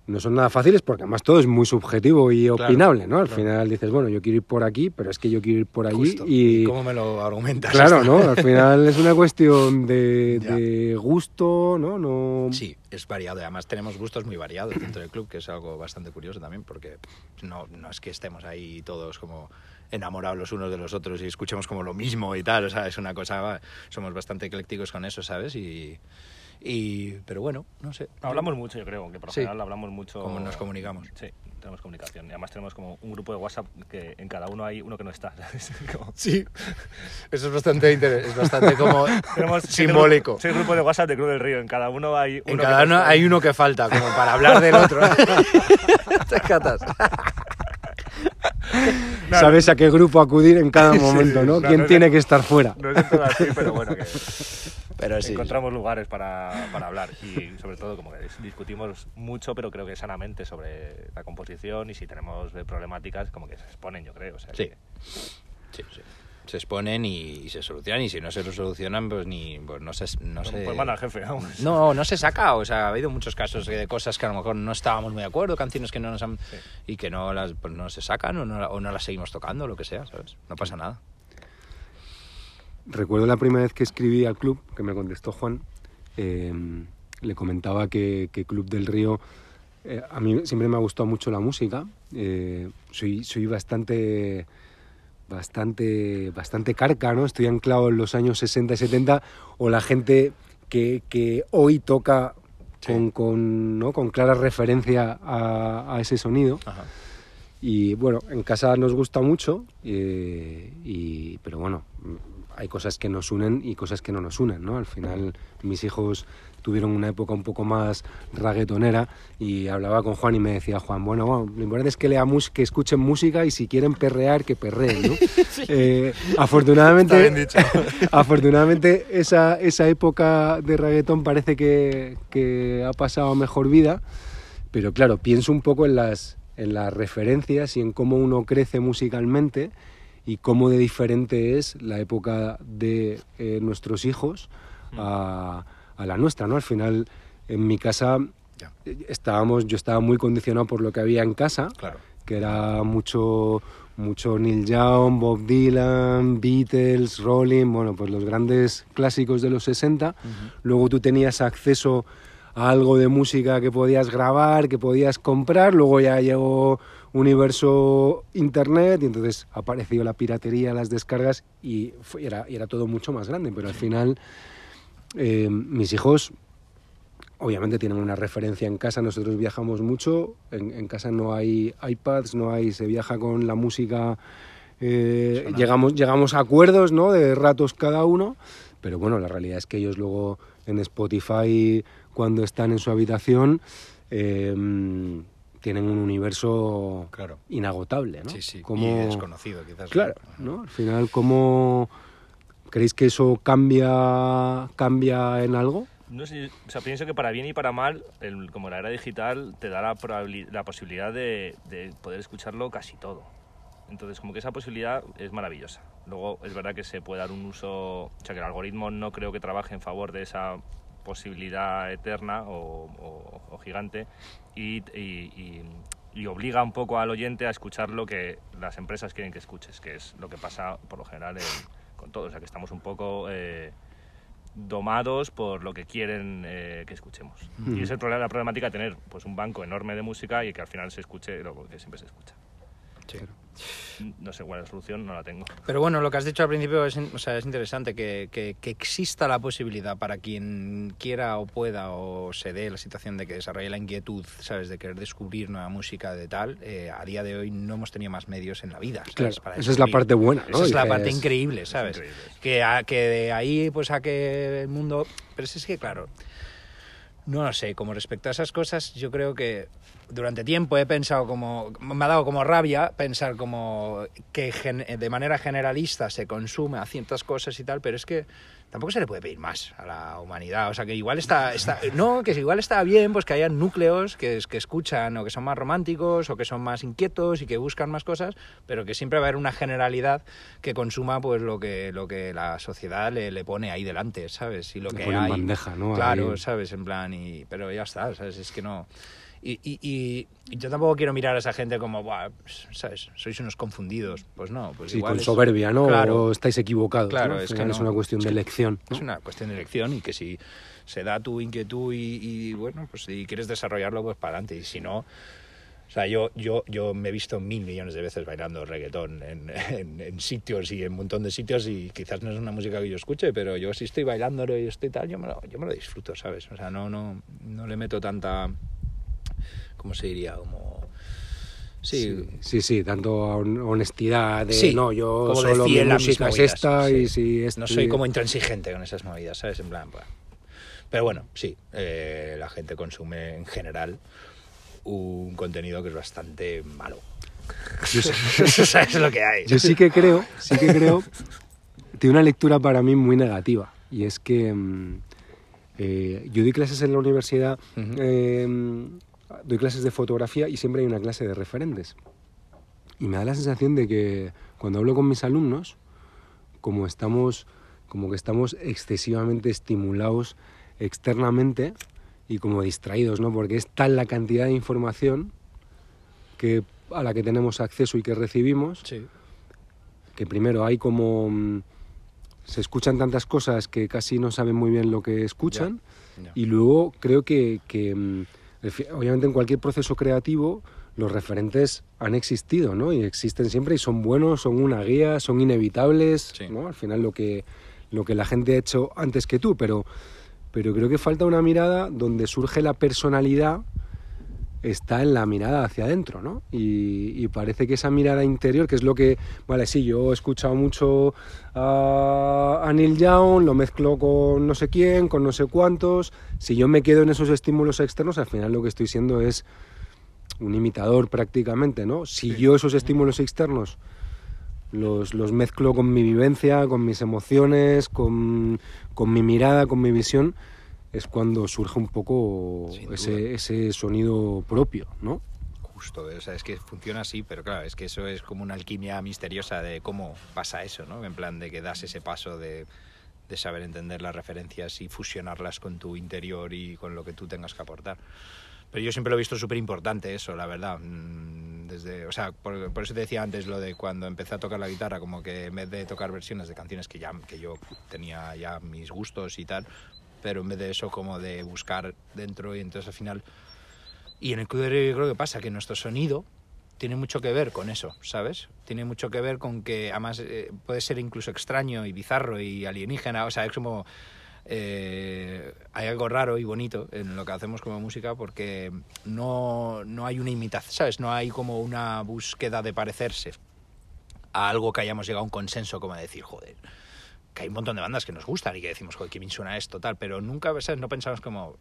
S1: no son nada fáciles porque además todo es muy subjetivo y
S2: Claro,
S1: opinable, ¿no? Al
S2: claro.
S1: final dices, bueno, yo quiero ir por aquí, pero es que yo quiero ir por allí
S2: Justo.
S1: y...
S2: ¿Cómo me lo argumentas?
S1: Claro,
S2: esto?
S1: ¿no? Al final es una cuestión de, gusto, ¿no? no
S2: Sí, es variado. Además tenemos gustos muy variados dentro del club, que es algo bastante curioso también, porque no, no es que estemos ahí todos como enamorados los unos de los otros y escuchemos como lo mismo y tal. O sea, es una cosa, somos bastante eclécticos con eso, ¿sabes? Y, y pero bueno, no sé.
S3: Hablamos mucho, yo creo, que por lo
S2: Sí.
S3: general hablamos mucho.
S2: Cómo nos comunicamos.
S3: Sí, tenemos comunicación. Y además tenemos como un grupo de WhatsApp que en cada uno hay uno que no está. Como-
S2: Sí, eso es bastante, inter- es bastante como
S3: Tenemos
S2: simbólico.
S3: grupo- seis grupos de WhatsApp de Club del Río. En cada uno hay uno
S2: En
S3: que
S2: cada
S3: no
S2: uno
S3: está.
S2: hay uno que falta, como para hablar del otro. Te catas.
S1: Sabes a qué grupo acudir en cada momento, ¿no?
S3: no,
S1: ¿Quién tiene que estar fuera?
S3: No es todo así, pero bueno, que
S2: Pero sí.
S3: encontramos lugares para, para hablar y sobre todo como que discutimos mucho, pero creo que sanamente sobre la composición y si tenemos problemáticas como que se exponen, yo creo. O sea,
S2: Sí.
S3: que-
S2: Sí, sí. Se exponen y, y se solucionan y si no se lo solucionan pues ni pues no se no se
S3: Pues al jefe, vamos.
S2: no no se saca o sea ha habido muchos casos de cosas que a lo mejor no estábamos muy de acuerdo canciones que no nos han
S3: Sí.
S2: y que no las pues no se sacan o no, o no las seguimos tocando lo que sea sabes no pasa nada
S1: Recuerdo la primera vez que escribí al club, que me contestó Juan, eh, le comentaba que, que Club del Río, eh, a mí siempre me ha gustado mucho la música, eh, soy, soy bastante, bastante, bastante carca, ¿no? Estoy anclado en los años 60 y 70, o la gente que, que hoy toca
S2: Sí.
S1: con, con, ¿no? con clara referencia a, a ese sonido.
S2: Ajá.
S1: Y bueno, en casa nos gusta mucho, eh, y, pero bueno, hay cosas que nos unen y cosas que no nos unen, ¿no? Al final mis hijos tuvieron una época un poco más raguetonera y hablaba con Juan y me decía, Juan, bueno, bueno, lo importante es que, leamos, que escuchen música y si quieren perrear, que perreen, ¿no? Eh, afortunadamente, afortunadamente esa, esa época de reggaetón parece que, que ha pasado a mejor vida, pero claro, pienso un poco en las, en las referencias y en cómo uno crece musicalmente y cómo de diferente es la época de eh, nuestros hijos a, a la nuestra, ¿no? Al final, en mi casa
S2: Ya.
S1: estábamos, yo estaba muy condicionado por lo que había en casa,
S2: claro
S1: que era mucho mucho Neil Young, Bob Dylan, Beatles, Rolling, bueno, pues los grandes clásicos de los 60. Luego tú tenías acceso a algo de música que podías grabar, que podías comprar, luego ya llegó universo internet y entonces apareció la piratería, las descargas y, fue- y era, y era todo mucho más grande, pero al final eh, mis hijos obviamente tienen una referencia en casa, nosotros viajamos mucho, en, en casa no hay iPads, no hay, se viaja con la música, eh, llegamos, llegamos a acuerdos ¿no? de ratos cada uno, pero bueno, la realidad es que ellos luego en Spotify, cuando están en su habitación, eh, tienen un universo
S2: Claro.
S1: inagotable, ¿no?
S2: sí sí
S1: Como-
S2: y desconocido quizás
S1: Claro, ¿no? Al final, ¿cómo creéis que eso cambia, cambia en algo?
S3: No sé, o sea, pienso que para bien y para mal, el- como la era digital, te da la, la posibilidad de, de poder escucharlo casi todo. Entonces, como que esa posibilidad es maravillosa. Luego, es verdad que se puede dar un uso, o sea, que el algoritmo no creo que trabaje en favor de esa posibilidad eterna o, o- o gigante y, y- y- y obliga un poco al oyente a escuchar lo que las empresas quieren que escuches, que es lo que pasa por lo general en- con todo. O sea, que estamos un poco... eh, domados por lo que quieren eh, que escuchemos. Y es el problema, la problemática de tener pues, un banco enorme de música y que al final se escuche lo que siempre se escucha.
S2: Sí.
S3: No sé cuál es la solución, no la tengo.
S2: Pero bueno, lo que has dicho al principio es, o sea, es interesante, que, que- que exista la posibilidad para quien quiera o pueda o se dé la situación de que desarrolle la inquietud, ¿sabes? De querer descubrir nueva música de tal. eh, a día de hoy no hemos tenido más medios en la vida, ¿sabes?
S1: Claro,
S2: Para
S1: esa es la parte buena, ¿no?
S2: Esa es la parte increíble, ¿sabes?
S3: increíble.
S2: Que, a- que de ahí, pues a que el mundo... Pero es que, claro, no lo sé, como respecto a esas cosas, yo creo que durante tiempo he pensado como, me ha dado como rabia pensar como que gen- de manera generalista se consume a ciertas cosas y tal, pero es que tampoco se le puede pedir más a la humanidad. O sea, que igual está, está no, que igual está bien pues que haya núcleos que, que escuchan o que son más románticos o que son más inquietos y que buscan más cosas, pero que siempre va a haber una generalidad que consuma pues lo que, lo que la sociedad le, le pone ahí delante, ¿sabes? Y lo
S1: Le
S2: que
S1: pone en
S2: hay.
S1: bandeja, ¿no?
S2: Claro,
S1: Ahí.
S2: ¿sabes? En plan, y, pero ya está, ¿sabes? Es que no... Y, y- y- yo tampoco quiero mirar a esa gente como, "Buah, ¿sabes? Sois unos confundidos. Pues no, pues
S1: Sí,
S2: igual
S1: con
S2: es-
S1: soberbia, ¿no?
S2: Claro.
S1: O estáis equivocados.
S2: Claro,
S1: ¿no?
S2: Es que
S1: final es
S2: no.
S1: una cuestión
S2: Es
S1: de elección. ¿no?
S2: Es una cuestión de elección y que si se da tu inquietud y, y, bueno, pues si quieres desarrollarlo, pues para adelante. Y si no, o sea, yo, yo, yo me he visto mil millones de veces bailando reggaetón en, en- en sitios y en un montón de sitios y quizás no es una música que yo escuche, pero yo si estoy bailándolo y estoy tal, yo me lo, yo me lo disfruto, ¿sabes? O sea, no, no, no le meto tanta, ¿cómo se diría? Como... Sí,
S1: sí, sí, tanto hon- honestidad de
S2: Sí,
S1: no, yo solo mi música es esta
S2: sí.
S1: y si es
S2: No soy como intransigente con esas movidas, ¿sabes? En plan, pues. Pero bueno, sí, eh, la gente consume en general un contenido que es bastante malo. ¿Sabes lo que hay?
S1: Yo sí que creo, sí que creo, tiene una lectura para mí muy negativa y es que mm, eh, yo doy clases en la universidad, eh, doy clases de fotografía y siempre hay una clase de referentes. Y me da la sensación de que cuando hablo con mis alumnos, como estamos, como que estamos excesivamente estimulados externamente y como distraídos, ¿no? Porque es tal la cantidad de información que a la que tenemos acceso y que recibimos
S2: Sí.
S1: que primero hay como mm, se escuchan tantas cosas que casi no saben muy bien lo que escuchan
S2: Ya.
S1: y luego creo que, que, mm, obviamente en cualquier proceso creativo los referentes han existido ¿no? y existen siempre y son buenos son una guía son inevitables
S2: Sí.
S1: ¿no? al final lo que lo que la gente ha hecho antes que tú pero pero creo que falta una mirada donde surge la personalidad está en la mirada hacia adentro, ¿no? Y, y parece que esa mirada interior, que es lo que, vale, sí, yo he escuchado mucho a, a Neil Young, lo mezclo con no sé quién, con no sé cuántos, si yo me quedo en esos estímulos externos, al final lo que estoy siendo es un imitador prácticamente, ¿no? Si yo esos estímulos externos los, los mezclo con mi vivencia, con mis emociones, con, con mi mirada, con mi visión, es cuando surge un poco ese, ese sonido propio, ¿no?
S2: Justo, o sea, es que funciona así, pero claro, es que eso es como una alquimia misteriosa de cómo pasa eso, ¿no? En plan de que das ese paso de, de saber entender las referencias y fusionarlas con tu interior y con lo que tú tengas que aportar. Pero yo siempre lo he visto súper importante eso, la verdad. Mm, Desde, o sea, por, por eso te decía antes lo de cuando empecé a tocar la guitarra, como que en vez de tocar versiones de canciones que ya que yo tenía ya mis gustos y tal, pero en vez de eso como de buscar dentro y entonces al final y en el Río yo creo que pasa que nuestro sonido tiene mucho que ver con eso, ¿sabes? Tiene mucho que ver con que además eh, puede ser incluso extraño y bizarro y alienígena, o sea, es como eh, hay algo raro y bonito en lo que hacemos como música porque no, no hay una imitación, ¿sabes? No hay como una búsqueda de parecerse a algo que hayamos llegado a un consenso como decir, joder, que hay un montón de bandas que nos gustan y que decimos, joder, qué bien suena esto, tal, pero nunca, ¿sabes? No pensamos como,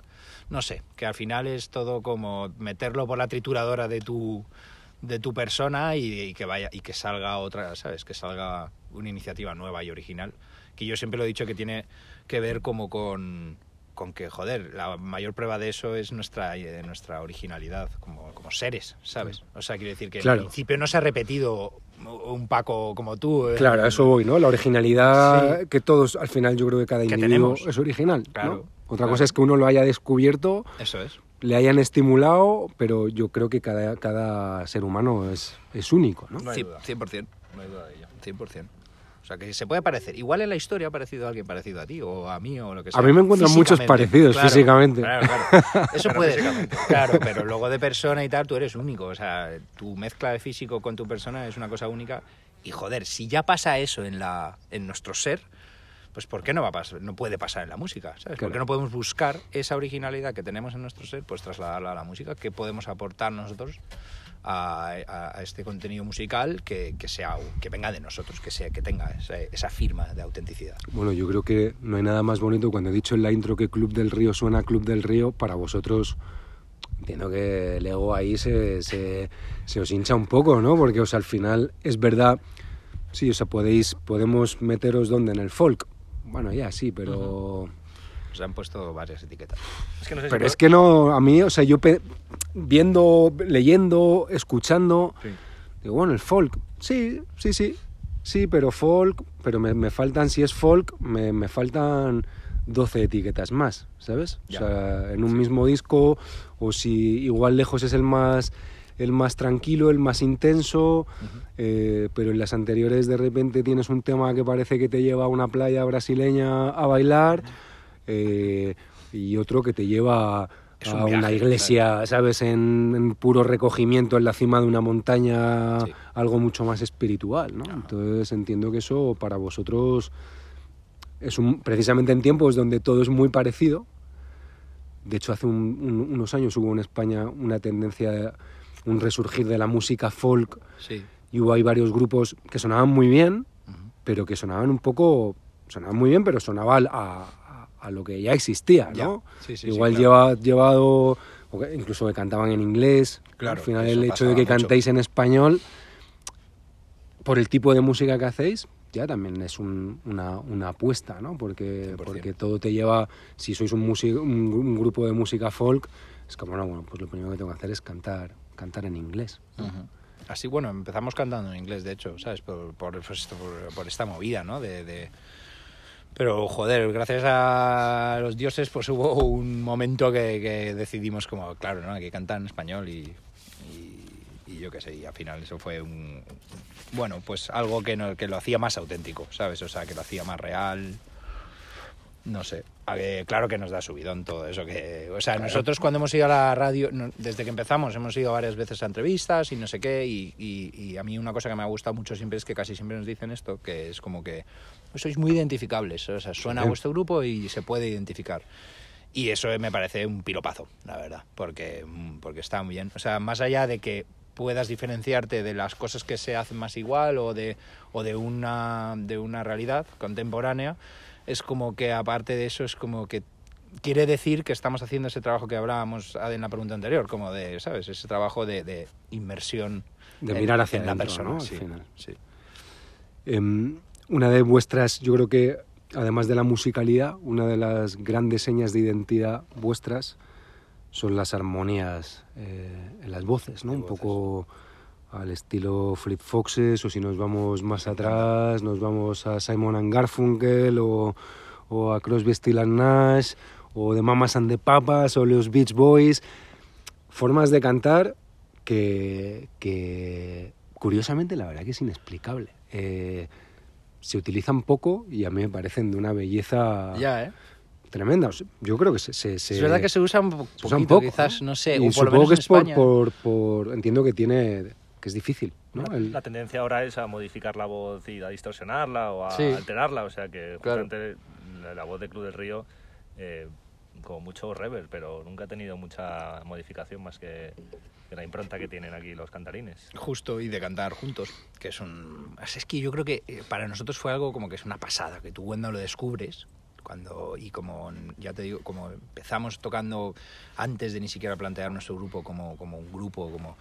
S2: no sé, que al final es todo como meterlo por la trituradora de tu, de tu persona y, y que vaya, y que salga otra, ¿sabes? Que salga una iniciativa nueva y original, que yo siempre lo he dicho que tiene que ver como con, con que, joder, la mayor prueba de eso es nuestra, eh, nuestra originalidad como, como seres, ¿sabes? O sea, quiero decir que
S1: Claro.
S2: en principio no se ha repetido un Paco como tú. eh,
S1: Claro, a eso voy, ¿no? La originalidad
S2: Sí.
S1: que todos, al final, yo creo que cada
S2: Que
S1: individuo
S2: tenemos.
S1: es original. ¿no?
S2: Claro,
S1: Otra
S2: claro.
S1: cosa es que uno lo haya descubierto,
S2: Eso es.
S1: le hayan estimulado, pero yo creo que cada, cada ser humano es, es único, ¿no?
S3: No hay
S2: Cien-
S3: duda.
S2: 100%.
S3: No hay duda de ello.
S2: 100%. O sea, que se puede parecer. Igual en la historia ha parecido a alguien parecido a ti, o a mí, o lo que sea.
S1: A mí me encuentran muchos parecidos
S2: Claro,
S1: físicamente.
S2: Claro, claro. Eso
S3: Pero
S2: puede. Claro, pero luego de persona y tal, tú eres único. O sea, tu mezcla de físico con tu persona es una cosa única. Y joder, si ya pasa eso en, la, en nuestro ser, pues ¿por qué no va a pasar? No puede pasar en la música, ¿sabes? ¿Por qué no podemos buscar esa originalidad que tenemos en nuestro ser, pues trasladarla a la música? ¿Qué podemos aportar nosotros a, a- este contenido musical que, que sea que venga de nosotros, que sea que tenga esa, esa firma de autenticidad?
S1: Bueno, yo creo que no hay nada más bonito cuando he dicho en la intro que Club del Río suena Club del Río, para vosotros entiendo que el ego ahí se, se, se os hincha un poco, ¿no? Porque, o sea, al final es verdad, sí, o sea, podéis, podemos meteros donde en el folk. Bueno, ya sí, pero...
S2: Nos han puesto varias etiquetas.
S3: Es que no sé si
S1: Pero es que no, a mí, o sea, yo pe- viendo, leyendo, escuchando,
S3: Sí.
S1: digo, bueno, el folk, sí, sí, sí, sí, pero folk, pero me, me faltan, si es folk, me, me faltan 12 etiquetas más, ¿sabes?
S2: Ya.
S1: O sea, en un mismo disco, o si igual lejos es el más el más tranquilo, el más intenso, eh, pero en las anteriores de repente tienes un tema que parece que te lleva a una playa brasileña a bailar eh, y otro que te lleva a
S2: un
S1: una
S2: viaje,
S1: iglesia, ¿sabes? En, en puro recogimiento en la cima de una montaña,
S2: Sí.
S1: algo mucho más espiritual, ¿no?
S2: Ajá.
S1: Entonces entiendo que eso para vosotros es un, precisamente en tiempos donde todo es muy parecido. De hecho, hace un- un- unos años hubo en España una tendencia, un resurgir de la música folk
S2: Sí.
S1: y hubo ahí varios grupos que sonaban muy bien, pero que sonaban un poco, sonaban muy bien, pero sonaba al- a, a- lo que ya existía,
S2: Ya.
S1: ¿no?
S2: Sí, sí, sí,
S1: Igual
S2: claro.
S1: lleva, llevado, incluso que cantaban en inglés.
S2: Claro,
S1: Al final el hecho de que
S2: mucho.
S1: cantéis en español, por el tipo de música que hacéis, ya también es un- una, una apuesta, ¿no? Porque,
S2: 100%.
S1: porque todo te lleva, si sois un, un, un grupo de música folk, es como, no, bueno, pues lo primero que tengo que hacer es cantar, cantar en inglés.
S2: Ujú. Así, bueno, empezamos cantando en inglés, de hecho, ¿sabes? Por, por, pues por- por esta movida, ¿no? De, de- Pero, joder, gracias a los dioses, pues hubo un momento que, que decidimos como, claro, ¿no? Cantar en español y, y, y yo qué sé, y al final eso fue un... Bueno, pues algo que, no- que lo hacía más auténtico, ¿sabes? O sea, que lo hacía más real, no sé. A ver, claro que nos da subidón todo eso que... O sea, nosotros cuando hemos ido a la radio, no- desde que empezamos, hemos ido varias veces a entrevistas y no sé qué, y, y- y a mí una cosa que me ha gustado mucho siempre es que casi siempre nos dicen esto, que es como que pues sois muy identificables, o sea, suena a vuestro grupo y se puede identificar. Y eso me parece un piropazo, la verdad, porque, porque está muy bien. O sea, más allá de que puedas diferenciarte de las cosas que se hacen más igual o de, o de, una, de una realidad contemporánea, es como que aparte de eso es como que quiere decir que estamos haciendo ese trabajo que hablábamos en la pregunta anterior, como de, ¿sabes? Ese trabajo de, de inmersión.
S1: De
S2: en-
S1: mirar hacia
S2: en la persona,
S1: ¿no? Al
S2: sí,
S1: final.
S2: sí.
S1: Em, una de vuestras, yo creo que, además de la musicalidad, una de las grandes señas de identidad vuestras son las armonías eh, en las voces, ¿no?
S2: De
S1: Un
S2: voces.
S1: poco al estilo Flip Foxes, o si nos vamos más atrás, nos vamos a Simon and Garfunkel, o, o a Crosby, Still and Nash, o de Mamas and the Papas, o los Beach Boys. Formas de cantar que, que curiosamente, la verdad que es inexplicable. Eh, se utilizan poco y a mí me parecen de una belleza
S2: Ya, ¿eh?
S1: tremenda. Yo creo que se, se- se-
S2: es verdad que se usa un po-
S1: se
S2: poquito,
S1: poco,
S2: quizás,
S1: ¿no?
S2: no, sé,
S1: Y
S2: o por lo menos
S1: que
S2: en
S1: es por,
S2: España.
S1: por, por- Entiendo que tiene que es difícil, ¿no?
S3: La,
S1: El-
S3: la tendencia ahora es a modificar la voz y a distorsionarla o a
S2: Sí.
S3: alterarla. O sea que
S2: Claro.
S3: justamente la, la voz de Club del Río, eh, como mucho reverb, pero nunca ha tenido mucha modificación más que, que la impronta que tienen aquí los cantarines.
S2: Justo, y de cantar juntos, que es un... Es que yo creo que eh, para nosotros fue algo como que es una pasada, que tú cuando lo descubres, cuando y como ya te digo, como empezamos tocando antes de ni siquiera plantear nuestro grupo como, como un grupo, como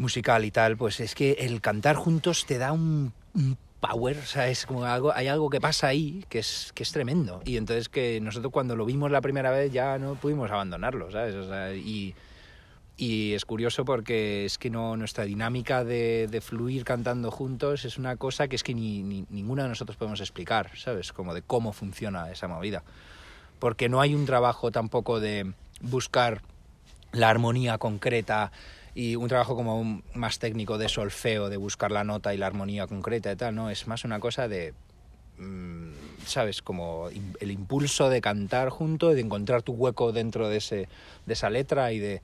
S2: musical y tal, pues es que el cantar juntos te da un, power, o sea, es como algo, hay algo que pasa ahí que es, que es tremendo. Y entonces que nosotros cuando lo vimos la primera vez ya no pudimos abandonarlo, ¿sabes? Y, y es curioso porque es que no nuestra dinámica de, de fluir cantando juntos es una cosa que es que ni, ni ninguno de nosotros podemos explicar, ¿sabes? Como de cómo funciona esa movida. Porque no hay un trabajo tampoco de buscar la armonía concreta y un trabajo como un- más técnico de solfeo, de buscar la nota y la armonía concreta y tal, ¿no? Es más una cosa de, mm, ¿sabes? Como el impulso de cantar junto, de encontrar tu hueco dentro de, ese, de esa letra y de,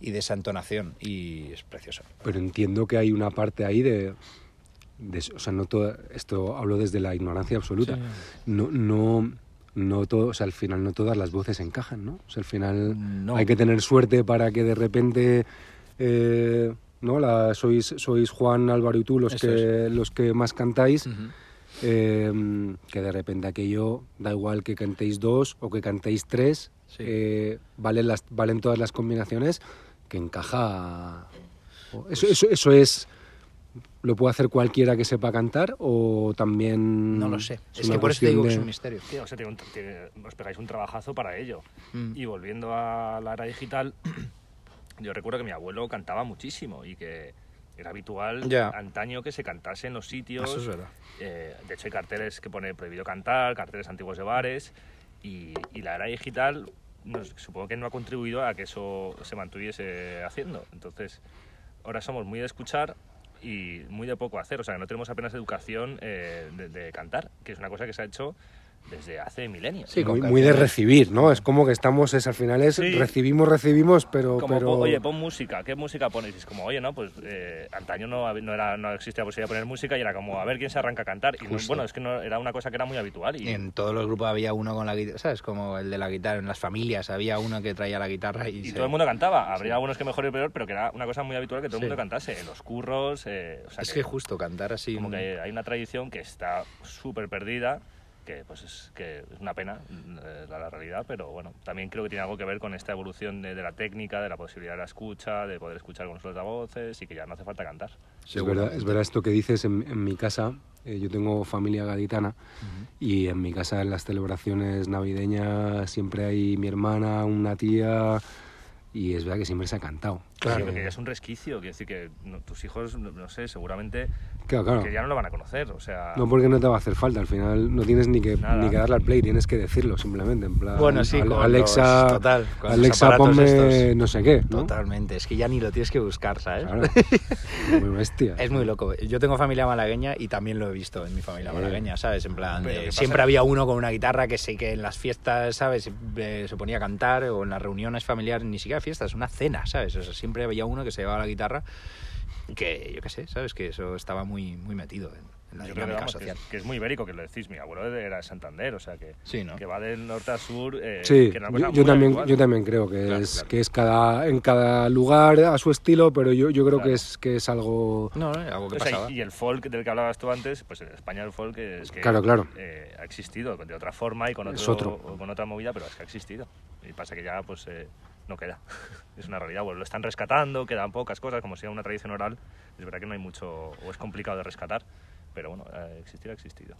S2: y de esa entonación. Y es precioso.
S1: pero entiendo que hay una parte ahí de, de- o sea, no todo, esto hablo desde la ignorancia absoluta. No, no, no todo, o sea, al final no todas las voces encajan, ¿no? O sea, al final
S2: No.
S1: hay que tener suerte para que de repente, eh, ¿no? La, sois, sois Juan, Álvaro y tú los
S2: Eso
S1: que, los que más cantáis.
S2: Ujú.
S1: eh, que de repente aquello da igual que cantéis dos o que cantéis tres,
S2: Sí.
S1: eh, valen, las, valen todas las combinaciones, que encaja... o- Eso, eso, eso es... ¿Lo puede hacer cualquiera que sepa cantar o también...?
S2: No lo sé. Es,
S1: una
S2: que por eso te digo que es un
S1: de-
S2: misterio.
S3: Tío, o sea, tiene un- tiene- os pegáis un trabajazo para ello.
S2: Mm.
S3: Y volviendo a la era digital, yo recuerdo que mi abuelo cantaba muchísimo y que era habitual
S2: Ya.
S3: antaño que se cantase en los sitios.
S2: Eso es verdad.
S3: Eh, de hecho, hay carteles que pone prohibido cantar, carteles antiguos de bares. Y, y la era digital, no supongo que no ha contribuido a que eso se mantuviese haciendo. Entonces, ahora somos muy de escuchar y muy de poco hacer. O sea, que no tenemos apenas educación eh, de, de cantar, que es una cosa que se ha hecho desde hace milenios.
S2: Sí,
S1: muy, muy de recibir, ¿no? Es como que estamos, es al final es
S3: Sí.
S1: recibimos, recibimos, pero...
S3: Como,
S1: pero...
S3: oye, pon música, ¿qué música pones? Y es como, oye, no, pues eh, antaño no, no, era, no existía posibilidad de poner música y era como, a ver quién se arranca a cantar. Y no- bueno, es que no, era una cosa que era muy habitual. Y,
S2: Y en todos los grupos había uno con la guitarra, ¿sabes? Como el de la guitarra, en las familias había uno que traía la guitarra y,
S3: y
S2: se-
S3: todo el mundo cantaba. Habría algunos que mejor y peor, pero que era una cosa muy habitual que todo el
S2: Sí.
S3: mundo cantase. En los curros, eh, o sea,
S2: Es que justo cantar así...
S3: como que hay una tradición que está súper perdida que pues es que es una pena eh, la, la realidad pero bueno también creo que tiene algo que ver con esta evolución de, de la técnica de la posibilidad de la escucha de poder escuchar con los altavoces y que ya no hace falta cantar
S1: Es verdad, es verdad esto que dices en, en mi casa. eh, yo tengo familia gaditana y en mi casa en las celebraciones navideñas siempre hay mi hermana, una tía y es verdad que siempre se ha cantado.
S2: Claro.
S3: Sí, porque ya es un resquicio quiere decir que no- tus hijos no sé seguramente
S1: Claro, claro.
S3: que ya no lo van a conocer o sea
S1: No porque no te va a hacer falta, al final no tienes ni que,
S3: Nada.
S1: ni que darle al play, tienes que decirlo simplemente. En plan,
S2: Bueno, sí,
S1: "Ale-
S2: con
S1: Alexa,
S2: los- total,
S1: Alexa ponme
S2: estos.
S1: no sé qué. ¿no?
S2: Totalmente, es que ya ni lo tienes que buscar, ¿sabes?
S1: Claro. Muy bestia.
S2: Es muy loco. Yo tengo familia malagueña y también lo he visto en mi familia
S1: Sí.
S2: malagueña, ¿sabes? En plan,
S3: Pero
S2: de-
S3: ¿qué pasa?
S2: siempre había uno con una guitarra que sé que en las fiestas, ¿sabes? Eh, se ponía a cantar o en las reuniones familiares, ni siquiera fiestas, una cena, ¿sabes? O sea, siempre había uno que se llevaba la guitarra que, yo qué sé, ¿sabes? Que eso estaba muy, muy metido en, en la
S3: yo creo que, que,
S2: social.
S3: es, que es muy ibérico que lo decís mi abuelo era de Santander o sea que,
S2: Sí, ¿no?
S3: que va del norte a sur eh,
S1: Sí,
S3: que era una cosa
S1: yo, también,
S3: habitual.
S1: yo también creo que
S2: Claro,
S1: es
S2: claro.
S1: que es cada en cada lugar a su estilo, pero yo, yo creo
S3: Claro.
S1: que es que es algo
S2: No, no, algo que
S3: O sea,
S2: pasaba.
S3: y el folk del que hablabas tú antes, pues en España el folk es que
S1: Claro, claro.
S3: eh, ha existido de otra forma y con, otro,
S1: otro.
S3: o con otra movida, pero es que ha existido. Y pasa que ya pues eh, no queda. es una realidad. Bueno, lo están rescatando, quedan pocas cosas, como sea una tradición oral. Es verdad que no hay mucho, o es complicado de rescatar, pero bueno, eh, existir ha existido.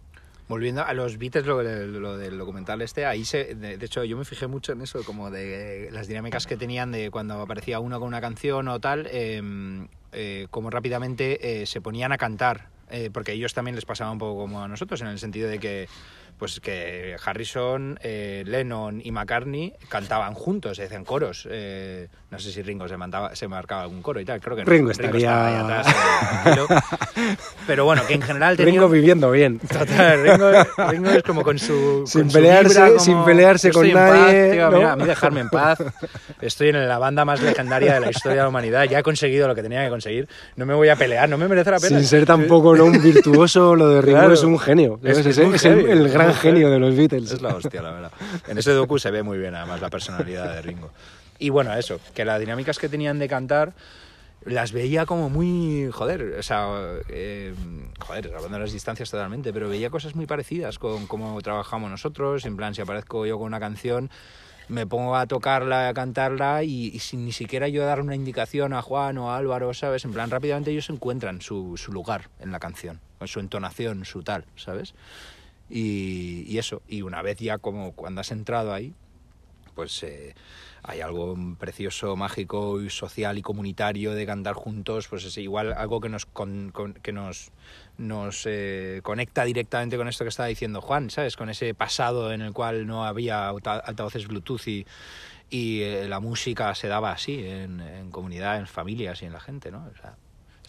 S2: Volviendo a los Beatles, lo, del documental este, ahí se, de, hecho yo me fijé mucho en eso, como de las dinámicas que tenían de cuando aparecía uno con una canción o tal, eh, eh, como rápidamente eh, se ponían a cantar, eh, porque ellos también les pasaba un poco como a nosotros, en el sentido de que pues que Harrison, eh, Lennon y McCartney cantaban juntos, se hacían coros. eh, no sé si Ringo se, mandaba, se marcaba algún coro y tal, creo que no.
S1: Ringo estaría-
S2: estaba ahí atrás, eh. Pero bueno, que en general tenía...
S1: Ringo viviendo bien.
S2: Total, Ringo, Ringo es como con su.
S1: Sin
S2: con su
S1: pelearse-
S2: vibra, como,
S1: sin pelearse
S2: "Yo estoy
S1: con
S2: en paz,
S1: nadie",
S2: tío,
S1: ¿no?
S2: mira, a mí dejarme en paz. Estoy en la banda más legendaria de la historia de la humanidad. Ya he conseguido lo que tenía que conseguir. No me voy a pelear, no me merece la pena.
S1: Sin ser tampoco ¿no? un virtuoso, lo de Ringo
S2: Claro.
S1: es un genio.
S2: Es- es
S1: Es,
S2: muy
S1: es el, el gran
S2: muy
S1: genio de los Beatles.
S2: Es la hostia, la verdad. En ese docu se ve muy bien, además, la personalidad de Ringo. Y bueno, eso, que las dinámicas que tenían de cantar las veía como muy. Joder, o sea. eh, joder, hablando de las distancias totalmente, pero veía cosas muy parecidas con cómo trabajamos nosotros. En plan, si aparezco yo con una canción, me pongo a tocarla, a cantarla y, y sin ni siquiera yo dar una indicación a Juan o a Álvaro, ¿sabes? En plan, rápidamente ellos encuentran su, su lugar en la canción, su entonación, su tal, ¿sabes? Y, y eso, y una vez ya como cuando has entrado ahí, pues eh, hay algo precioso, mágico y social y comunitario de cantar juntos, pues es igual algo que nos con- con- que nos nos eh, conecta directamente con esto que estaba diciendo Juan, ¿sabes? Con ese pasado en el cual no había alta- altavoces Bluetooth y, y eh, la música se daba así en, en comunidad, en familias y en la gente, ¿no? O sea,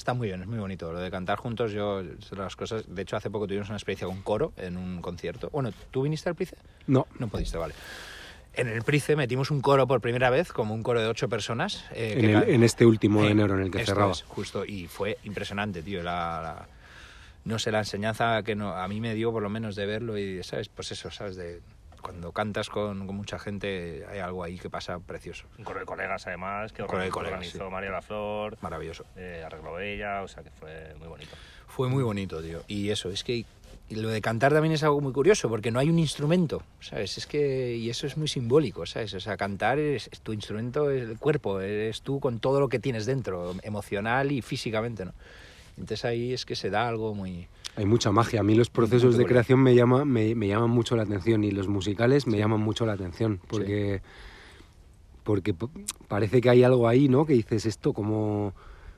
S2: Está muy bien, es muy bonito. Lo de cantar juntos, yo, las cosas. De hecho, hace poco tuvimos una experiencia con coro en un concierto. Bueno, ¿tú viniste al Price?
S1: No,
S2: No pudiste, vale. En el Price metimos un coro por primera vez, como un coro de ocho personas. eh,
S1: en, el- este último
S2: Eh,
S1: enero en el que cerraba.
S2: es, justo, y fue impresionante, tío. La, la- no sé, la enseñanza que no, a mí me dio, por lo menos, de verlo y, ¿sabes? Pues eso, ¿sabes? De cuando cantas con, con mucha gente, hay algo ahí que pasa precioso.
S3: Un coro de colegas, además, que organizó,
S2: colegas,
S3: organizó
S2: sí.
S3: María La Flor,
S2: Maravilloso.
S3: eh, arregló ella, o sea que fue muy bonito.
S2: Fue muy bonito, tío. Y eso, es que y lo de cantar también es algo muy curioso, porque no hay un instrumento, ¿sabes? Es que, y eso es muy simbólico, ¿sabes? O sea, cantar es, es tu instrumento, es el cuerpo, eres tú con todo lo que tienes dentro, emocional y físicamente, ¿no? Entonces ahí es que se da algo muy...
S1: Hay mucha magia. A mí los procesos de creación me, llama, me, me llaman mucho la atención y los musicales me llaman mucho la atención porque, porque parece que hay algo ahí, ¿no? Que dices esto, como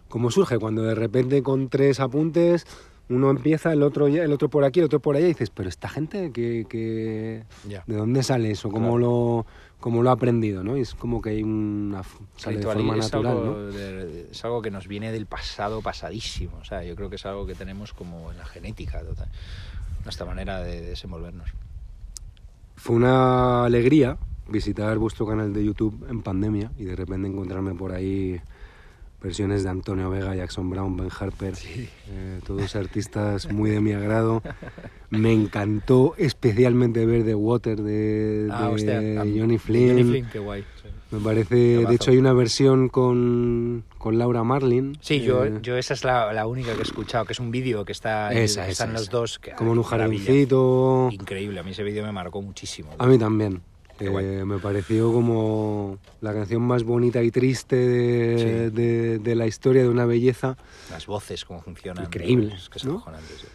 S1: cómo surge? Cuando de repente con tres apuntes uno empieza, el otro, el otro por aquí, el otro por allá y dices, pero esta gente, que. ¿de dónde sale eso? ¿Cómo, lo, ¿Cómo lo ha aprendido? ¿no? Y es como que hay una... sale de forma
S2: es,
S1: natural,
S2: algo
S1: ¿no?
S2: de- es algo que nos viene del pasado pasadísimo. O sea, yo creo que es algo que tenemos como en la genética, total. nuestra manera de desenvolvernos.
S1: Fue una alegría visitar vuestro canal de YouTube en pandemia y de repente encontrarme por ahí versiones de Antonio Vega, Jackson Brown, Ben Harper, eh, todos artistas muy de mi agrado. Me encantó especialmente ver The Water de,
S2: Ah,
S1: de
S2: hostia, a-
S1: Johnny Flynn.
S2: Johnny Flynn, qué guay. sí.
S1: Me parece, de hecho hay una versión con, con Laura Marlin.
S2: Sí, yo,
S1: eh,
S2: yo esa es la, la única que he escuchado, que es un vídeo que está
S1: Esa, esa,
S2: están los dos. Que,
S1: como un jardincito.
S2: Increíble, a mí ese vídeo me marcó muchísimo.
S1: A mí también. Eh, me pareció como la canción más bonita y triste de,
S2: Sí.
S1: de- de la historia de una belleza.
S2: Las voces, cómo funcionan.
S1: Increíble,
S2: Es que es
S1: ¿no?
S2: acojonante, sí.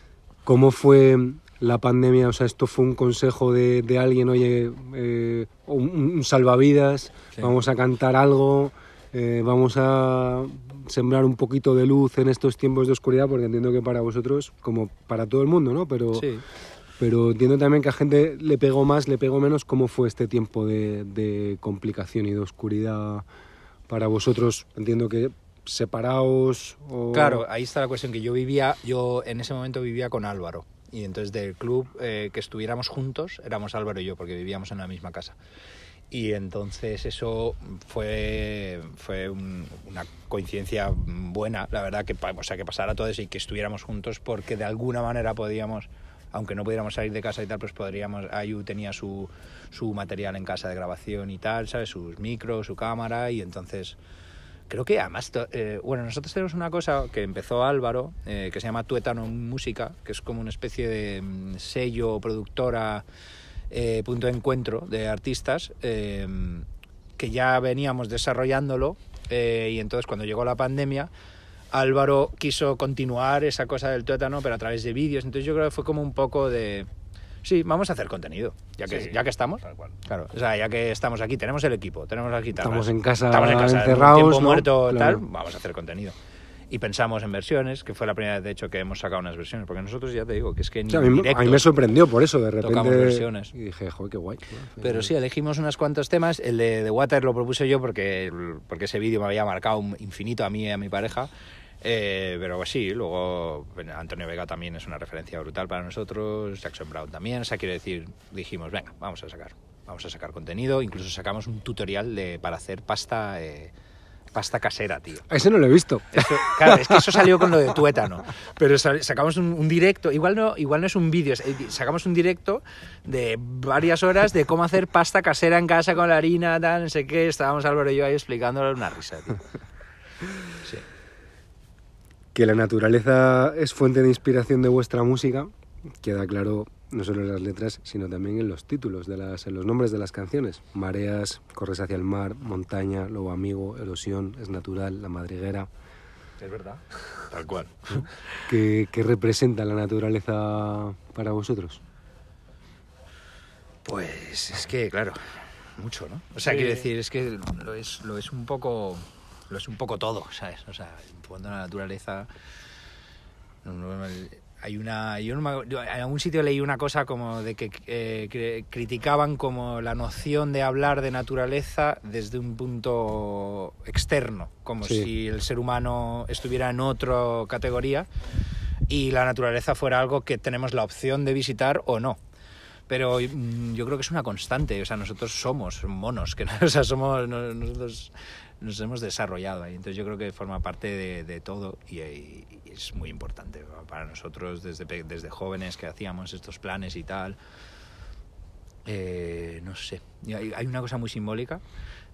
S1: ¿Cómo fue la pandemia? O sea, esto fue un consejo de, de alguien, oye, eh, un, un salvavidas,
S2: Sí.
S1: vamos a cantar algo, eh, vamos a sembrar un poquito de luz en estos tiempos de oscuridad, porque entiendo que para vosotros, como para todo el mundo, ¿no? Pero,
S2: Sí.
S1: Pero entiendo también que a gente le pegó más, le pegó menos. ¿Cómo fue este tiempo de, complicación y de oscuridad para vosotros? Entiendo que separados o...
S2: Claro, ahí está la cuestión que yo vivía, yo en ese momento vivía con Álvaro. Y entonces del club eh, que estuviéramos juntos éramos Álvaro y yo, porque vivíamos en la misma casa. Y entonces eso fue, fue un- una coincidencia buena, la verdad, que, o sea, que pasara todo eso y que estuviéramos juntos porque de alguna manera podíamos, aunque no pudiéramos salir de casa y tal, pues podríamos, Ayu tenía su, su material en casa de grabación y tal, ¿sabes? Sus micros, su cámara y entonces creo que además, eh, bueno, nosotros tenemos una cosa que empezó Álvaro, eh, que se llama Tuétano Música, que es como una especie de mm, sello, productora, eh, punto de encuentro de artistas, eh, que ya veníamos desarrollándolo, y entonces cuando llegó la pandemia, Álvaro quiso continuar esa cosa del tuétano, pero a través de vídeos, entonces yo creo que fue como un poco de... Sí, vamos a hacer contenido, ya que,
S3: Sí,
S2: ya que estamos.
S3: tal cual.
S2: Claro, o sea, ya que estamos aquí, tenemos el equipo, tenemos las guitarras.
S1: Estamos en casa
S2: estamos en casa,
S1: encerrados,
S2: tiempo
S1: ¿no?
S2: muerto,
S1: Claro.
S2: tal, vamos a hacer contenido. Y pensamos en versiones, que fue la primera vez, de hecho, que hemos sacado unas versiones, porque nosotros ya te digo que es que
S1: O
S2: ni
S1: sea, a, mí, me- a
S2: directo,
S1: mí me sorprendió por eso, de repente.
S2: Tocamos versiones.
S1: Y dije, joder, qué guay. ¿no?
S2: Pero sí, elegimos unos cuantos temas. El de The Water lo propuse yo porque, porque ese vídeo me había marcado un infinito a mí y a mi pareja. Eh, pero pues sí, luego Antonio Vega también es una referencia brutal para nosotros, Jackson Brown también. O sea, quiero decir, dijimos, venga, vamos a sacar, vamos a sacar contenido. Incluso sacamos un tutorial de, para hacer pasta, eh, pasta casera, tío.
S1: Ese no lo he visto.
S2: Eso- claro, es que eso salió con lo de tuétano. Pero sacamos un, un directo, igual no, igual no es un vídeo, eh, sacamos un directo de varias horas de cómo hacer pasta casera en casa con la harina, tal, no sé qué. Estábamos Álvaro y yo ahí explicándole una risa, tío. Sí.
S1: Que la naturaleza es fuente de inspiración de vuestra música, queda claro no solo en las letras, sino también en los títulos, de las, en los nombres de las canciones. Mareas, Corres hacia el mar, Montaña, Lobo Amigo, Erosión, Es Natural, La Madriguera.
S3: Es verdad.
S2: Tal cual.
S1: ¿Qué, qué representa la naturaleza para vosotros?
S2: Pues es que, claro, mucho, ¿no? O sea,
S3: Sí.
S2: quiero decir, es que lo es, lo es un poco. Lo es un poco todo, ¿sabes? O sea, a la naturaleza. Hay una. Yo no me- yo en algún sitio leí una cosa como de que eh, criticaban como la noción de hablar de naturaleza desde un punto externo, como
S1: Sí.
S2: si el ser humano estuviera en otra categoría y la naturaleza fuera algo que tenemos la opción de visitar o no pero mm, yo creo que es una constante. O sea, nosotros somos monos, que o sea, somos no- nosotros nos hemos desarrollado ahí. Entonces yo creo que forma parte de, de todo y, y es muy importante para nosotros desde, desde jóvenes que hacíamos estos planes y tal. Eh, no sé. Hay, hay una cosa muy simbólica.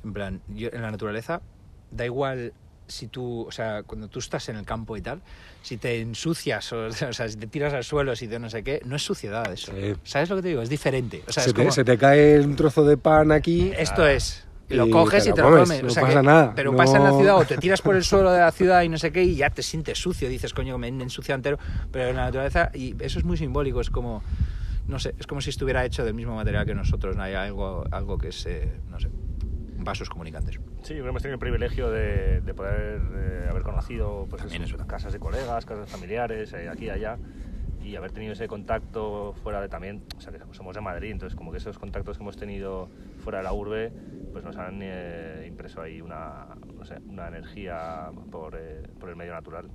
S2: En plan, yo- en la naturaleza da igual si tú, o sea, cuando tú estás en el campo y tal, si te ensucias o, o sea, si te tiras al suelo, si te no sé qué, no es suciedad eso.
S1: Sí.
S2: ¿Sabes lo que te digo? Es diferente. O sea,
S1: se,
S2: es
S1: te,
S2: como-
S1: se te cae un trozo de pan aquí.
S2: esto es. Lo
S1: Y
S2: coges
S1: te
S2: y te lo
S1: comes,
S2: comes.
S1: no
S2: o sea
S1: pasa
S2: que-
S1: nada,
S2: Pero
S1: no-
S2: pasa en la ciudad o te tiras por el suelo de la ciudad y no sé qué y ya te sientes sucio. Dices, coño, me he ensuciado entero. Pero en la naturaleza, y eso es muy simbólico, es como, no sé, es como si estuviera hecho del mismo material que nosotros. No hay algo, algo que es, eh, no sé, vasos comunicantes.
S3: Sí, hemos tenido el privilegio de, de poder eh, haber conocido pues, eso, casas de colegas, casas familiares, eh, aquí y allá, y haber tenido ese contacto fuera de también, o sea, que somos de Madrid, entonces como que esos contactos que hemos tenido fuera de la urbe, pues nos han eh, impreso ahí una, no sé, una energía por, eh, por el medio natural.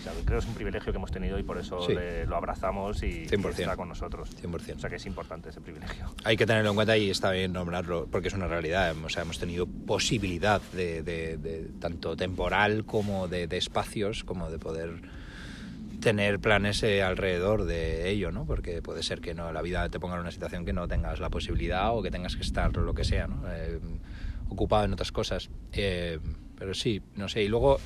S3: O sea, creo que es un privilegio que hemos tenido y por eso
S2: Sí.
S3: le- lo abrazamos y, y
S2: 100%.
S3: está con nosotros.
S2: 100%.
S3: O sea que es importante ese privilegio.
S2: Hay que tenerlo en cuenta y está bien nombrarlo porque es una realidad. O sea, hemos tenido posibilidad de, de- de tanto temporal como de, de espacios, como de poder tener planes eh, alrededor de ello, ¿no? Porque puede ser que no la vida te ponga en una situación que no tengas la posibilidad o que tengas que estar lo que sea, ¿no? Eh, ocupado en otras cosas. Eh, pero sí, no sé. Y luego,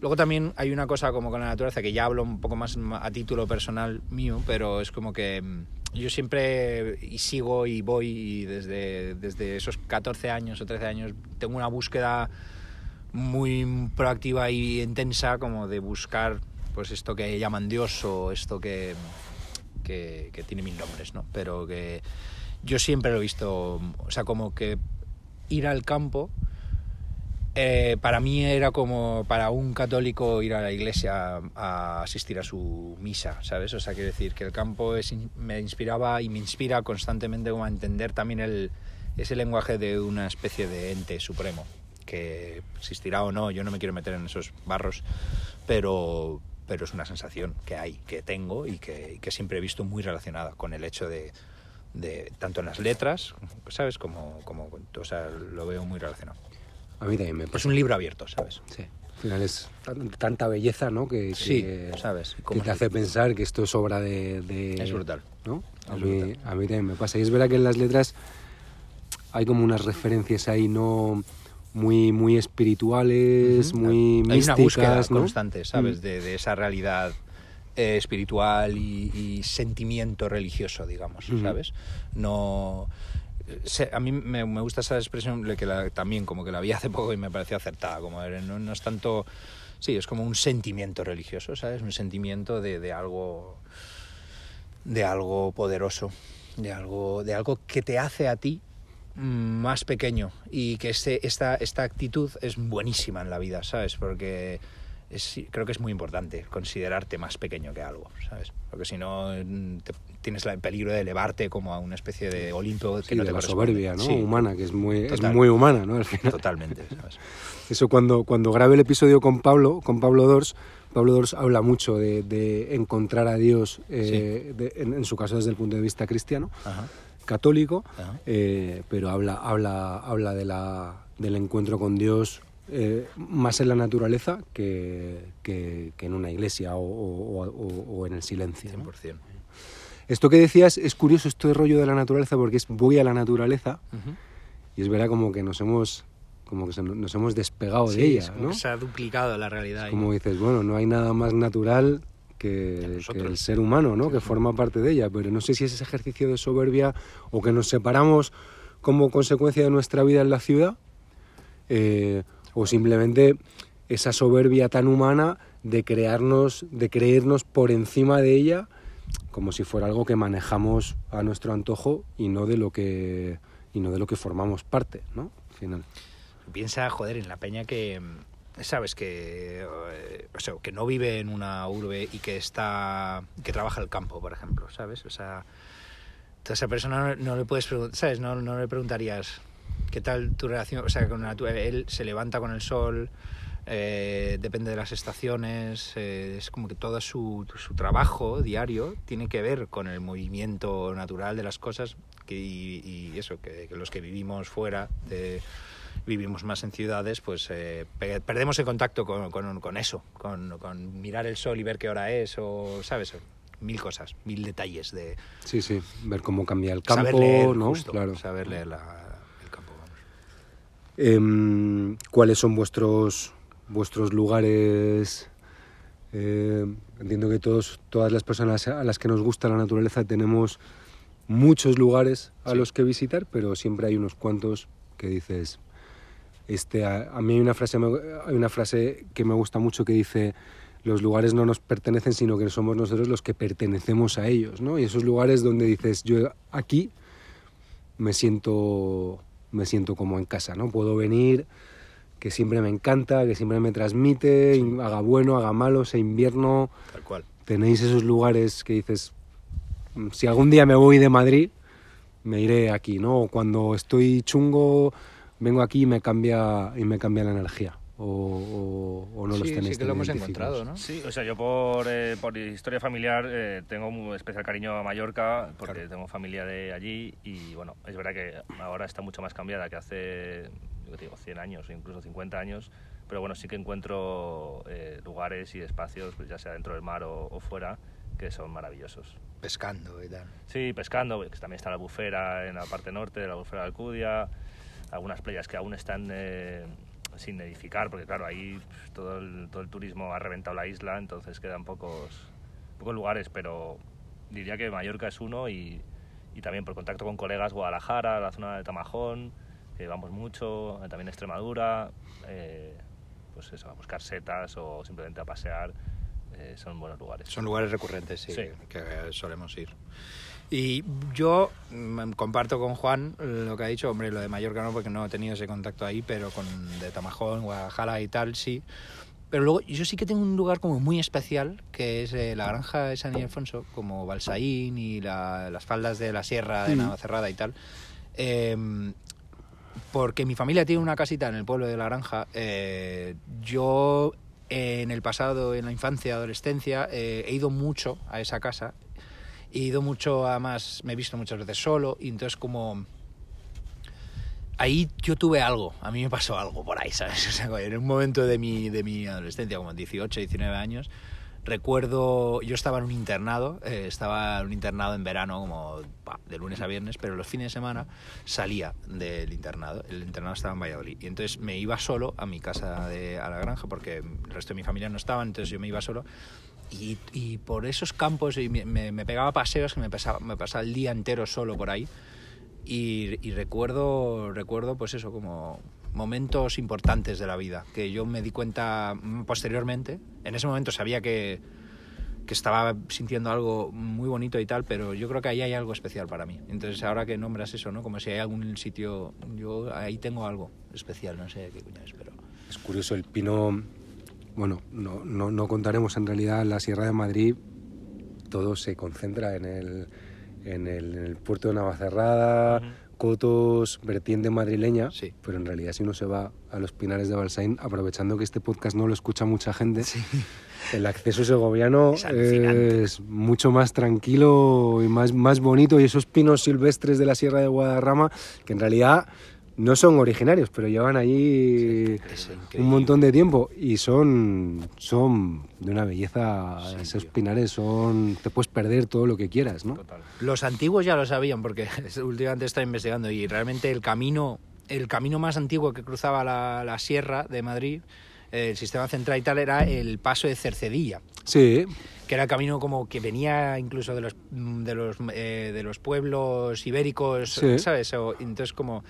S2: luego también hay una cosa como con la naturaleza que ya hablo un poco más a título personal mío, pero es como que mm, yo siempre y sigo y voy y desde, desde esos 14 años o 13 años tengo una búsqueda muy proactiva y intensa como de buscar pues esto que llaman Dios o esto que, que, tiene mil nombres, ¿no? Pero que yo siempre lo he visto, o sea, como que ir al campo eh, para mí era como para un católico ir a la iglesia a asistir a su misa, ¿sabes? O sea, quiero decir que el campo es, me inspiraba y me inspira constantemente a entender también el, ese lenguaje de una especie de ente supremo, que existirá o no, yo no me quiero meter en esos barros, pero, pero es una sensación que hay, que tengo y que, que siempre he visto muy relacionada con el hecho de, de tanto en las letras, ¿sabes? Como, como, o sea, lo veo muy relacionado.
S1: A mí también me
S2: Es
S1: pasa.
S2: un libro abierto, ¿sabes?
S1: Sí. Al final es tan- tanta belleza, ¿no? Que,
S2: Sí,
S1: que-
S2: ¿sabes?
S1: que te hace pensar que esto es obra de... de-
S2: Es brutal.
S1: ¿no? A
S2: Es
S1: mí,
S2: brutal.
S1: a mí también me pasa. Y es verdad que en las letras hay como unas referencias ahí, ¿no? Muy, muy espirituales,
S2: Ujú.
S1: muy
S2: Hay
S1: místicas,
S2: una búsqueda
S1: ¿no?
S2: constante, ¿sabes?
S1: Mm.
S2: De, de esa realidad eh, espiritual y, y sentimiento religioso, digamos. ¿sabes? No... sé- a mí me, me gusta esa expresión que la- también como que la vi hace poco y me pareció acertada, como eh, no, no es tanto... Sí, es como un sentimiento religioso, ¿sabes? Un sentimiento de, de algo de algo poderoso, de algo, de algo que te hace a ti más pequeño y que este, esta, esta actitud es buenísima en la vida, ¿sabes? Porque es, creo que es muy importante considerarte más pequeño que algo, ¿sabes? Porque si no mm, te- tienes la- el peligro de elevarte como a una especie de Olimpo que
S1: Sí,
S2: no
S1: de
S2: te
S1: la
S2: corresponde.
S1: soberbia, ¿no?
S2: Sí,
S1: Humana, que es muy, es muy humana, ¿no? Al final.
S2: Totalmente, ¿sabes?
S1: Eso cuando, cuando grabé el episodio con Pablo, con Pablo Dors, Pablo Dors habla mucho de, de encontrar a Dios, eh, de- en, en su caso desde el punto de vista cristiano,
S2: Ajá,
S1: católico,
S2: ajá.
S1: eh, pero habla, habla, habla de la, del encuentro con Dios eh, más en la naturaleza que, que- que en una iglesia o, o- o- o en el silencio. ¿no?
S2: 100%.
S1: Esto que decías es curioso, esto de rollo de la naturaleza, porque es voy a la naturaleza y es verdad como que nos hemos, como que nos- hemos despegado de ella,
S2: es como
S1: ¿no?
S2: que se ha duplicado la realidad.
S1: Como dices, bueno, no hay nada más natural
S2: Que
S1: el ser humano, ¿no? Que forma parte de ella, pero no sé si es ese ejercicio de soberbia o que nos separamos como consecuencia de nuestra vida en la ciudad eh, o simplemente esa soberbia tan humana de crearnos, de creernos por encima de ella como si fuera algo que manejamos a nuestro antojo y no de lo que y no de lo que formamos parte, ¿no? Al final.
S2: Piensa, joder, en la peña que, sabes, que, eh, o sea, que no vive en una urbe y que está, que trabaja el campo, por ejemplo, ¿sabes? O sea, a esa persona no, le puedes preguntar, ¿sabes? No, no le preguntarías qué tal tu relación, o sea, con la, él se levanta con el sol, eh, depende de las estaciones, eh, es como que todo su, su trabajo diario tiene que ver con el movimiento natural de las cosas que, y, y eso, que, que los que vivimos fuera, de, vivimos más en ciudades, pues eh, pe- perdemos el contacto con, con- con eso, con, con mirar el sol y ver qué hora es, o, ¿sabes? Mil cosas, mil detalles de
S1: Sí, sí, ver cómo cambia el campo,
S2: saber leer,
S1: ¿no?
S2: justo,
S1: claro.
S2: saber leer la- el campo. vamos.
S1: Em, ¿Cuáles son vuestros vuestros lugares. eh, entiendo que todos, todas las personas a las que nos gusta la naturaleza tenemos muchos lugares a los que visitar, pero siempre hay unos cuantos que dices. Este, a, a mí hay una, frase, me- hay una frase que me gusta mucho que dice los lugares no nos pertenecen, sino que somos nosotros los que pertenecemos a ellos, ¿no? Y esos lugares donde dices, yo aquí me siento, me siento como en casa, ¿no? Puedo venir, que siempre me encanta, que siempre me transmite, haga bueno, haga malo, sea invierno,
S2: Tal cual.
S1: tenéis esos lugares que dices, "Mm, si algún día me voy de Madrid, me iré aquí, ¿no? O cuando estoy chungo, vengo aquí y me cambia, y me cambia la energía. O, o- o no los
S2: sí,
S1: tenéis
S2: sí que lo hemos encontrado, ¿no?
S3: Sí, o sea, yo por, eh, por historia familiar eh, tengo un especial cariño a Mallorca porque
S2: Claro.
S3: tengo familia de allí y bueno, es verdad que ahora está mucho más cambiada que hace, yo te digo, 100 años o incluso 50 años, pero bueno, sí que encuentro eh, lugares y espacios, pues ya sea dentro del mar o, o fuera, que son maravillosos.
S2: Pescando y tal.
S3: Sí, pescando, que también está la bufera en la parte norte, la bufera de Alcudia, algunas playas que aún están eh, sin edificar, porque claro, ahí pues, todo el, todo el turismo ha reventado la isla, entonces quedan pocos, pocos lugares, pero diría que Mallorca es uno y, y también por contacto con colegas, Guadalajara, la zona de Tamajón, que vamos mucho, también Extremadura, eh, pues eso, a buscar setas o simplemente a pasear, eh, son buenos lugares.
S2: Son lugares recurrentes, sí,
S3: Sí.
S2: que solemos ir. Y yo mm, comparto con Juan lo que ha dicho, hombre, lo de Mallorca no, porque no he tenido ese contacto ahí, pero con de Tamajón, Guadalajara y tal, sí. Pero luego yo sí que tengo un lugar como muy especial, que es eh, la granja de San Ildefonso, como Balsaín y la- las faldas de la sierra de
S1: Mm.
S2: Navacerrada y tal. Em, porque mi familia tiene una casita en el pueblo de la granja. eh, yo en el pasado, en la infancia, adolescencia, eh, he ido mucho a esa casa. He ido mucho, además, me he visto muchas veces solo. Y entonces como... Ahí yo tuve algo, a mí me pasó algo por ahí, ¿sabes? O sea, en un momento de mi, de mi adolescencia, como 18, 19 años, recuerdo, yo estaba en un internado, eh, estaba en un internado en verano, como pa, de lunes a viernes, pero los fines de semana salía del internado, el internado estaba en Valladolid, y entonces me iba solo a mi casa, de, a la granja, porque el resto de mi familia no estaban, entonces yo me iba solo, y, y por esos campos y me, me- pegaba paseos que me pasaba, me pasaba el día entero solo por ahí, y, y recuerdo, recuerdo pues eso, como momentos importantes de la vida, que yo me di cuenta posteriormente. En ese momento sabía que, que estaba sintiendo algo muy bonito y tal, pero yo creo que ahí hay algo especial para mí. Entonces ahora que nombras eso, ¿no? Como si hay algún sitio, yo ahí tengo algo especial, no sé qué coño es, pero...
S1: Es curioso, el pino, bueno, no, no, no contaremos en realidad la Sierra de Madrid, todo se concentra en el, en el, en el puerto de Navacerrada. Cotos, vertiente madrileña,
S2: Sí.
S1: pero en realidad si uno se va a los pinares de Balsaín, aprovechando que este podcast no lo escucha mucha gente, el acceso segoviano
S2: Es
S1: es mucho más tranquilo y más, más bonito. Y esos pinos silvestres de la Sierra de Guadarrama, que en realidad no son originarios, pero llevan allí un montón de tiempo y son, son de una belleza,
S2: Sí,
S1: esos
S2: tío.
S1: pinares son, te puedes perder todo lo que quieras, ¿no?
S3: Total.
S2: Los antiguos ya lo sabían porque últimamente estoy investigando y realmente el camino, el camino más antiguo que cruzaba la, la sierra de Madrid, el sistema central y tal, era el paso de Cercedilla,
S1: Sí,
S2: que era el camino como que venía incluso de los de los eh, de los pueblos ibéricos,
S1: Sí.
S2: ¿sabes? O, entonces como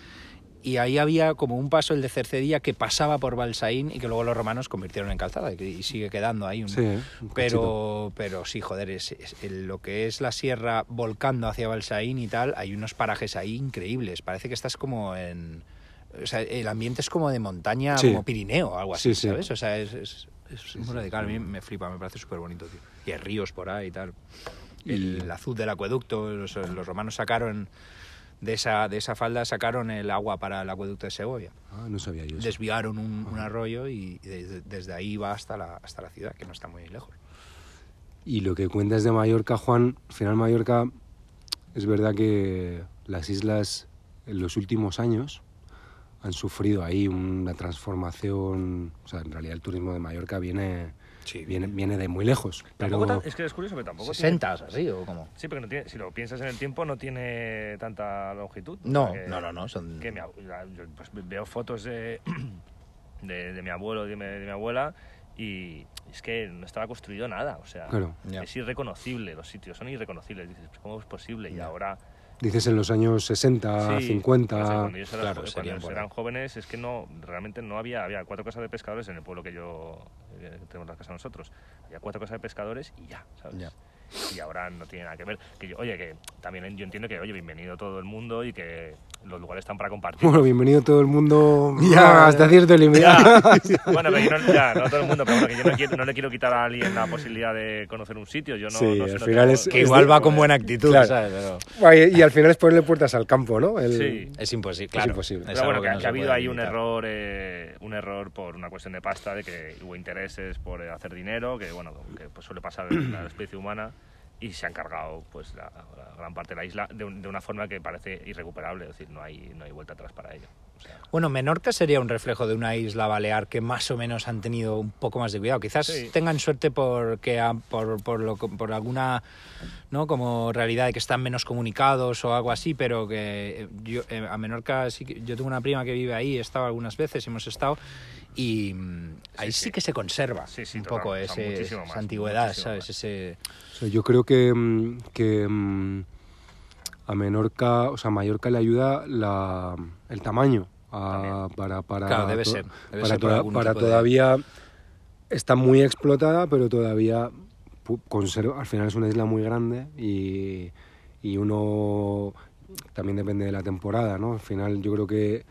S2: y ahí había como un paso el de Cercedilla que pasaba por Balsaín y que luego los romanos convirtieron en calzada y, sigue quedando ahí un,
S1: sí. un
S2: pero, pero sí, joder, es, es- el- lo que es la sierra volcando hacia Balsaín y tal, hay unos parajes ahí increíbles. Parece que estás como en... O sea, el ambiente es como de montaña,
S1: Sí.
S2: como Pirineo o algo así,
S1: Sí, sí.
S2: ¿sabes? O sea, es, es, es muy radical. A mí me flipa, me parece súper bonito, tío. Y hay ríos por ahí y tal. El,
S1: Y-
S2: azul del acueducto, los, los romanos sacaron... De esa, de esa falda sacaron el agua para el acueducto de Segovia.
S1: Ah, no sabía yo eso.
S2: Desviaron un, un arroyo y desde, desde ahí va hasta la, hasta la ciudad, que no está muy lejos.
S1: Y lo que cuentas de Mallorca, Juan, al final Mallorca, es verdad que las islas en los últimos años han sufrido ahí una transformación, o sea, en realidad el turismo de Mallorca viene,
S2: Sí,
S1: viene, viene de muy lejos, pero
S3: tan- es que es curioso, pero tampoco tiene-
S2: 60 así o como.
S3: Sí, porque no tiene- si lo piensas en el tiempo no tiene tanta longitud.
S2: No,
S3: que-
S2: no, no, no, son
S3: que me- yo pues, veo fotos de, de, de mi abuelo, de mi, de mi abuela, y es que no estaba construido nada, o sea,
S1: Claro.
S2: Ya.
S3: es irreconocible, los sitios son irreconocibles, dices, "Pues, ¿cómo es posible? Y ahora...
S1: Dices en los años 60,
S3: Sí,
S1: 50.
S3: no sé, cuando ellos eran,
S2: claro,
S3: cuando eran jóvenes es que no realmente no había había cuatro casas de pescadores en el pueblo que yo tenemos la casa nosotros. Había cuatro casas de pescadores y ya sabes
S2: Ya.
S3: y ahora no tiene nada que ver. Que yo, oye que también yo entiendo que oye bienvenido todo el mundo y que los lugares están para compartir
S1: Bueno, bienvenido todo el mundo
S2: Ya.
S1: hasta cierto límite.
S3: Bueno, pero yo no, ya, no todo el mundo, pero bueno, que yo no, quiero- no le quiero quitar a alguien la posibilidad de conocer un sitio. Yo no,
S1: Sí,
S3: no-
S1: al final es-
S2: Que
S1: es
S2: igual
S1: de-
S2: va con buena actitud,
S1: Claro.
S2: ¿sabes? Pero
S1: Guay, y al final es ponerle puertas al campo, ¿no? El-
S3: Sí.
S2: es imposible,
S1: Es
S2: claro.
S1: imposible.
S2: Es
S3: Pero bueno, que,
S2: no
S3: que
S2: se
S3: ha habido ahí un error, eh, un error por una cuestión de pasta, de que hubo intereses por eh, hacer dinero, que bueno, que pues suele pasar en la especie humana, y se han cargado pues la, la gran parte de la isla de, un- de una forma que parece irrecuperable, es decir, no hay, no hay vuelta atrás para ello. O sea,
S2: Bueno, Menorca sería un reflejo de una isla balear que más o menos han tenido un poco más de cuidado. Quizás
S3: Sí.
S2: tengan suerte porque por, por, lo- por alguna no como realidad de que están menos comunicados o algo así, pero que eh, yo eh, a Menorca sí que yo tengo una prima que vive ahí, he estado algunas veces, hemos estado y ahí sí,
S3: sí.
S2: que se conserva
S3: Sí, sí,
S2: un
S3: total,
S2: poco ese, esa
S3: más,
S2: antigüedad, ¿sabes?
S3: más.
S2: Ese
S1: O sea, yo creo que, mm, que mm, a Menorca, o sea, a Mallorca le ayuda la, el tamaño a- para, para,
S2: Claro, debe
S1: to-
S2: ser, debe
S1: para,
S2: ser
S1: toda- para
S2: de-
S1: todavía está muy explotada, pero todavía conserva, al final es una isla muy grande y, y uno también depende de la temporada, ¿no? Al final yo creo que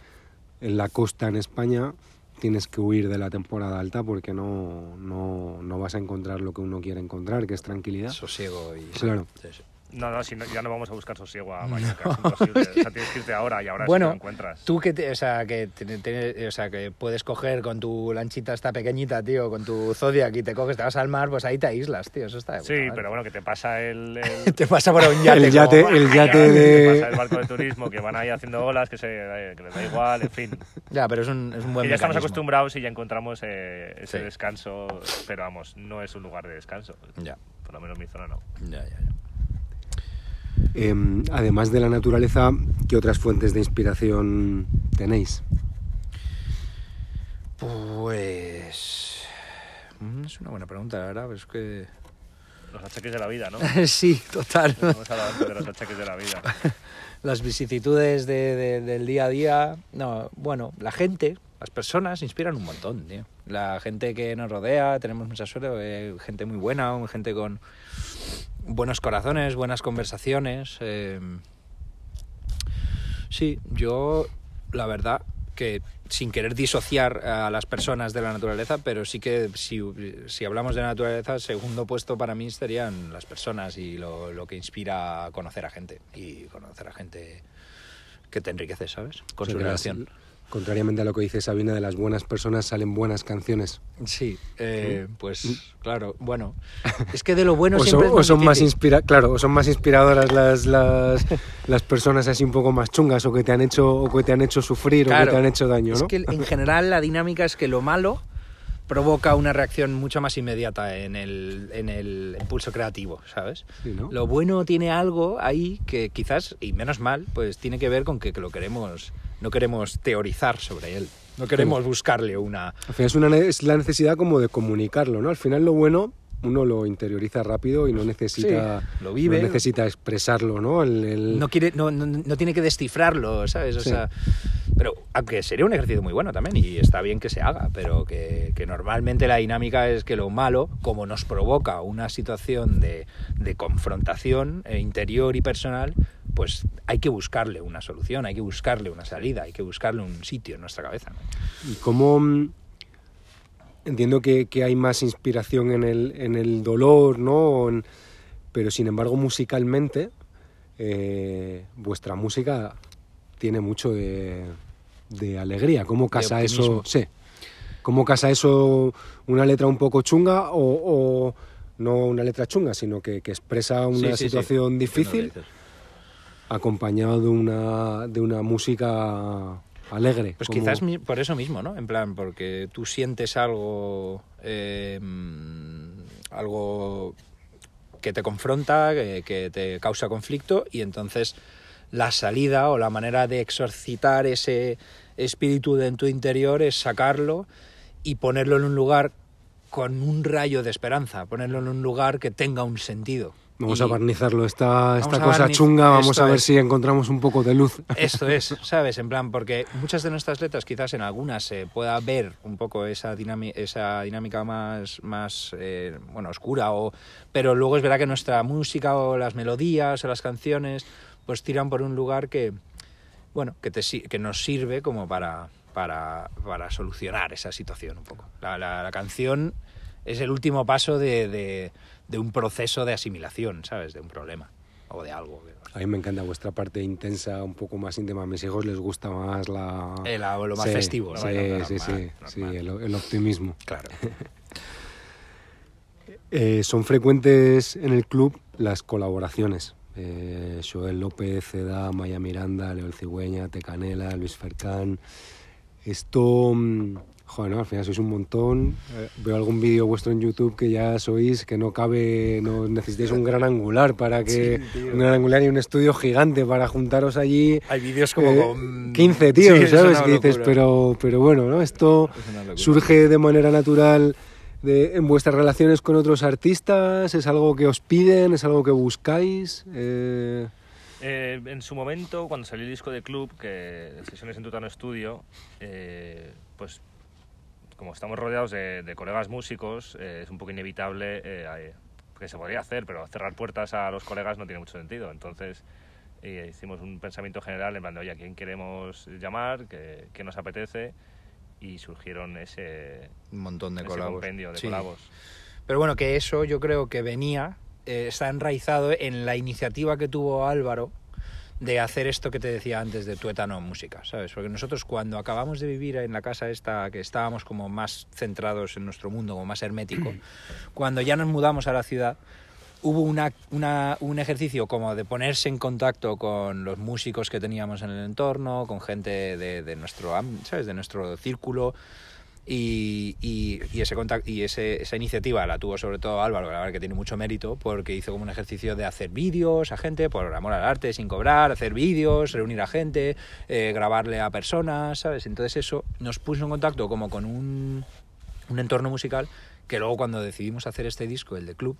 S1: en la costa en España tienes que huir de la temporada alta porque no, no, no vas a encontrar lo que uno quiere encontrar, que es tranquilidad.
S2: sosiego y
S1: Claro.
S2: sí, sí.
S3: No, no, si no, ya no vamos a buscar sosiego a Mallorca, es imposible. O sea, tienes que irte ahora y ahora sí
S2: Bueno,
S3: lo encuentras.
S2: Tú que, te- o sea, que, te- te- o sea, que puedes coger con tu lanchita esta pequeñita, tío, con tu Zodiac y te coges, te vas al mar, pues ahí te aíslas, tío, eso está de
S3: Sí,
S2: madre.
S3: pero bueno, que te pasa el- el,
S2: Te pasa por un yate.
S1: El yate-
S2: como-
S1: el yate de-
S3: que pasa el barco de turismo que van ahí haciendo olas, que, se, eh, que les da igual, en fin.
S2: Ya, pero es un, es un buen
S3: Que ya estamos acostumbrados y ya encontramos eh, ese
S2: Sí.
S3: descanso, pero vamos, no es un lugar de descanso.
S2: Ya,
S3: Por lo menos mi zona no.
S2: ya, ya. ya.
S1: Em, además de la naturaleza, ¿qué otras fuentes de inspiración tenéis?
S2: Pues... mm, Es una buena pregunta, la verdad, pero es que...
S3: Los achaques de la vida, ¿no?
S2: sí, total.
S3: Hablado antes de los achaques de la vida.
S2: Las vicisitudes de- de- del día a día. No, bueno, la gente, las personas inspiran un montón, tío. La gente que nos rodea, tenemos mucha suerte, gente muy buena, gente con buenos corazones, buenas conversaciones. eh. Sí, yo, la verdad, que sin querer disociar a las personas de la naturaleza, pero sí que si, si hablamos de naturaleza, segundo puesto para mí serían las personas y lo, lo que inspira a conocer a gente y conocer a gente que te enriquece, ¿sabes? Con
S1: O sea,
S2: su
S1: las-
S2: relación.
S1: Contrariamente a lo que dice Sabina, de las buenas personas salen buenas canciones.
S2: Sí, eh, pues claro, bueno, es que de lo bueno
S1: o son,
S2: siempre es
S1: o son más inspira claro, o son más inspiradoras las, las, las personas así un poco más chungas o que te han hecho o que te han hecho sufrir o que te han hecho daño,
S2: Es
S1: ¿no?
S2: que en general la dinámica es que lo malo provoca una reacción mucho más inmediata en el, en el impulso creativo, ¿sabes?
S1: Sí, ¿no?
S2: Lo bueno tiene algo ahí que quizás, y menos mal, pues tiene que ver con que, que lo queremos, no queremos teorizar sobre él, no queremos buscarle una...
S1: Al final es, una, es la necesidad como de comunicarlo, ¿no? Al final lo bueno uno lo interioriza rápido y no necesita,
S2: Sí, lo vive.
S1: no necesita expresarlo, ¿no? El- el-
S2: No, quiere, no, no, no tiene que descifrarlo, ¿sabes? O
S1: Sí.
S2: sea, pero aunque sería un ejercicio muy bueno también y está bien que se haga, pero que, normalmente la dinámica es que lo malo, como nos provoca una situación de, confrontación eh, interior y personal, pues hay que buscarle una solución, hay que buscarle una salida, hay que buscarle un sitio en nuestra cabeza.
S1: Y cómo mm, entiendo que, hay más inspiración en el, dolor, ¿no? Pero sin embargo, musicalmente, eh, vuestra música tiene mucho de, de alegría. ¿Cómo casa eso? Sí. ¿Cómo casa eso una letra un poco chunga o, o no una letra chunga, sino que, que expresa una
S2: Sí, sí, sí.
S1: situación difícil acompañado de una, de una música alegre?
S2: Pues
S1: como-
S2: quizás por eso mismo, ¿no? En plan, porque tú sientes algo, eh, mm, algo que te confronta, que, que te causa conflicto y entonces la salida o la manera de exorcitar ese espíritu de en tu interior es sacarlo y ponerlo en un lugar con un rayo de esperanza, ponerlo en un lugar que tenga un sentido.
S1: Vamos
S2: Y
S1: a barnizarlo, esta, esta cosa
S2: barniz-
S1: chunga, vamos
S2: esto
S1: a ver
S2: es.
S1: si encontramos un poco de luz.
S2: Esto es, ¿sabes? En plan, porque muchas de nuestras letras, quizás en algunas se pueda ver un poco esa, esa dinámica más, más eh, bueno, oscura, o, pero luego es verdad que nuestra música o las melodías o las canciones, pues tiran por un lugar que, bueno, que, te, que nos sirve como para, para, para solucionar esa situación un poco. La, la- la canción es el último paso de, de, de un proceso de asimilación, ¿sabes? De un problema o de algo.
S1: A mí me encanta vuestra parte intensa, un poco más íntima. A mis hijos les gusta más la...
S2: El- lo más
S1: Sí,
S2: festivo.
S1: Sí, sí, sí,
S2: normal,
S1: sí, el, el optimismo.
S2: Claro.
S1: Eh, son frecuentes en el club las colaboraciones. Eh, Joel López, Ceda, Maya Miranda, Leo El Cigüeña, Tecanela, Luis Fercán. Esto, mm, joder, ¿no? al final sois un montón. Eh, veo algún vídeo vuestro en YouTube que ya sois, que no cabe, no necesitáis un gran angular para que...
S2: Sí,
S1: un gran angular y un estudio gigante para juntaros allí.
S2: Hay vídeos como
S1: Eh,
S2: con
S1: 15 tíos,
S2: Sí,
S1: ¿sabes? Que dices, pero, pero bueno, ¿no? Esto
S2: Es
S1: surge de manera natural de- en vuestras relaciones con otros artistas, es algo que os piden, es algo que buscáis. Eh,
S3: Eh, en su momento, cuando salió el disco de Club, que sesiones en Tutano Studio, eh, pues como estamos rodeados de, de colegas músicos, eh, es un poco inevitable eh, eh, que se podría hacer, pero cerrar puertas a los colegas no tiene mucho sentido. Entonces hicimos un pensamiento general en plan de, oye, ¿a quién queremos llamar? ¿Qué, qué nos apetece? Y surgieron ese,
S2: un montón de
S3: ese
S2: colabos.
S3: compendio de
S2: Sí.
S3: colabos.
S2: Pero bueno, que eso yo creo que venía, eh, está enraizado en la iniciativa que tuvo Álvaro de hacer esto que te decía antes de tuétano música, ¿sabes? Porque nosotros cuando acabamos de vivir en la casa esta, que estábamos como más centrados en nuestro mundo, como más hermético, cuando ya nos mudamos a la ciudad, hubo una, un ejercicio como de ponerse en contacto con los músicos que teníamos en el entorno, con gente de, de nuestro, ¿sabes? De nuestro círculo, y, y- ese contact- y ese- esa iniciativa la tuvo sobre todo Álvaro, la verdad que tiene mucho mérito, porque hizo como un ejercicio de hacer vídeos a gente por amor al arte, sin cobrar, hacer vídeos, reunir a gente, eh, grabarle a personas, ¿sabes? Entonces eso nos puso en contacto como con un, un entorno musical que luego cuando decidimos hacer este disco, el de Club,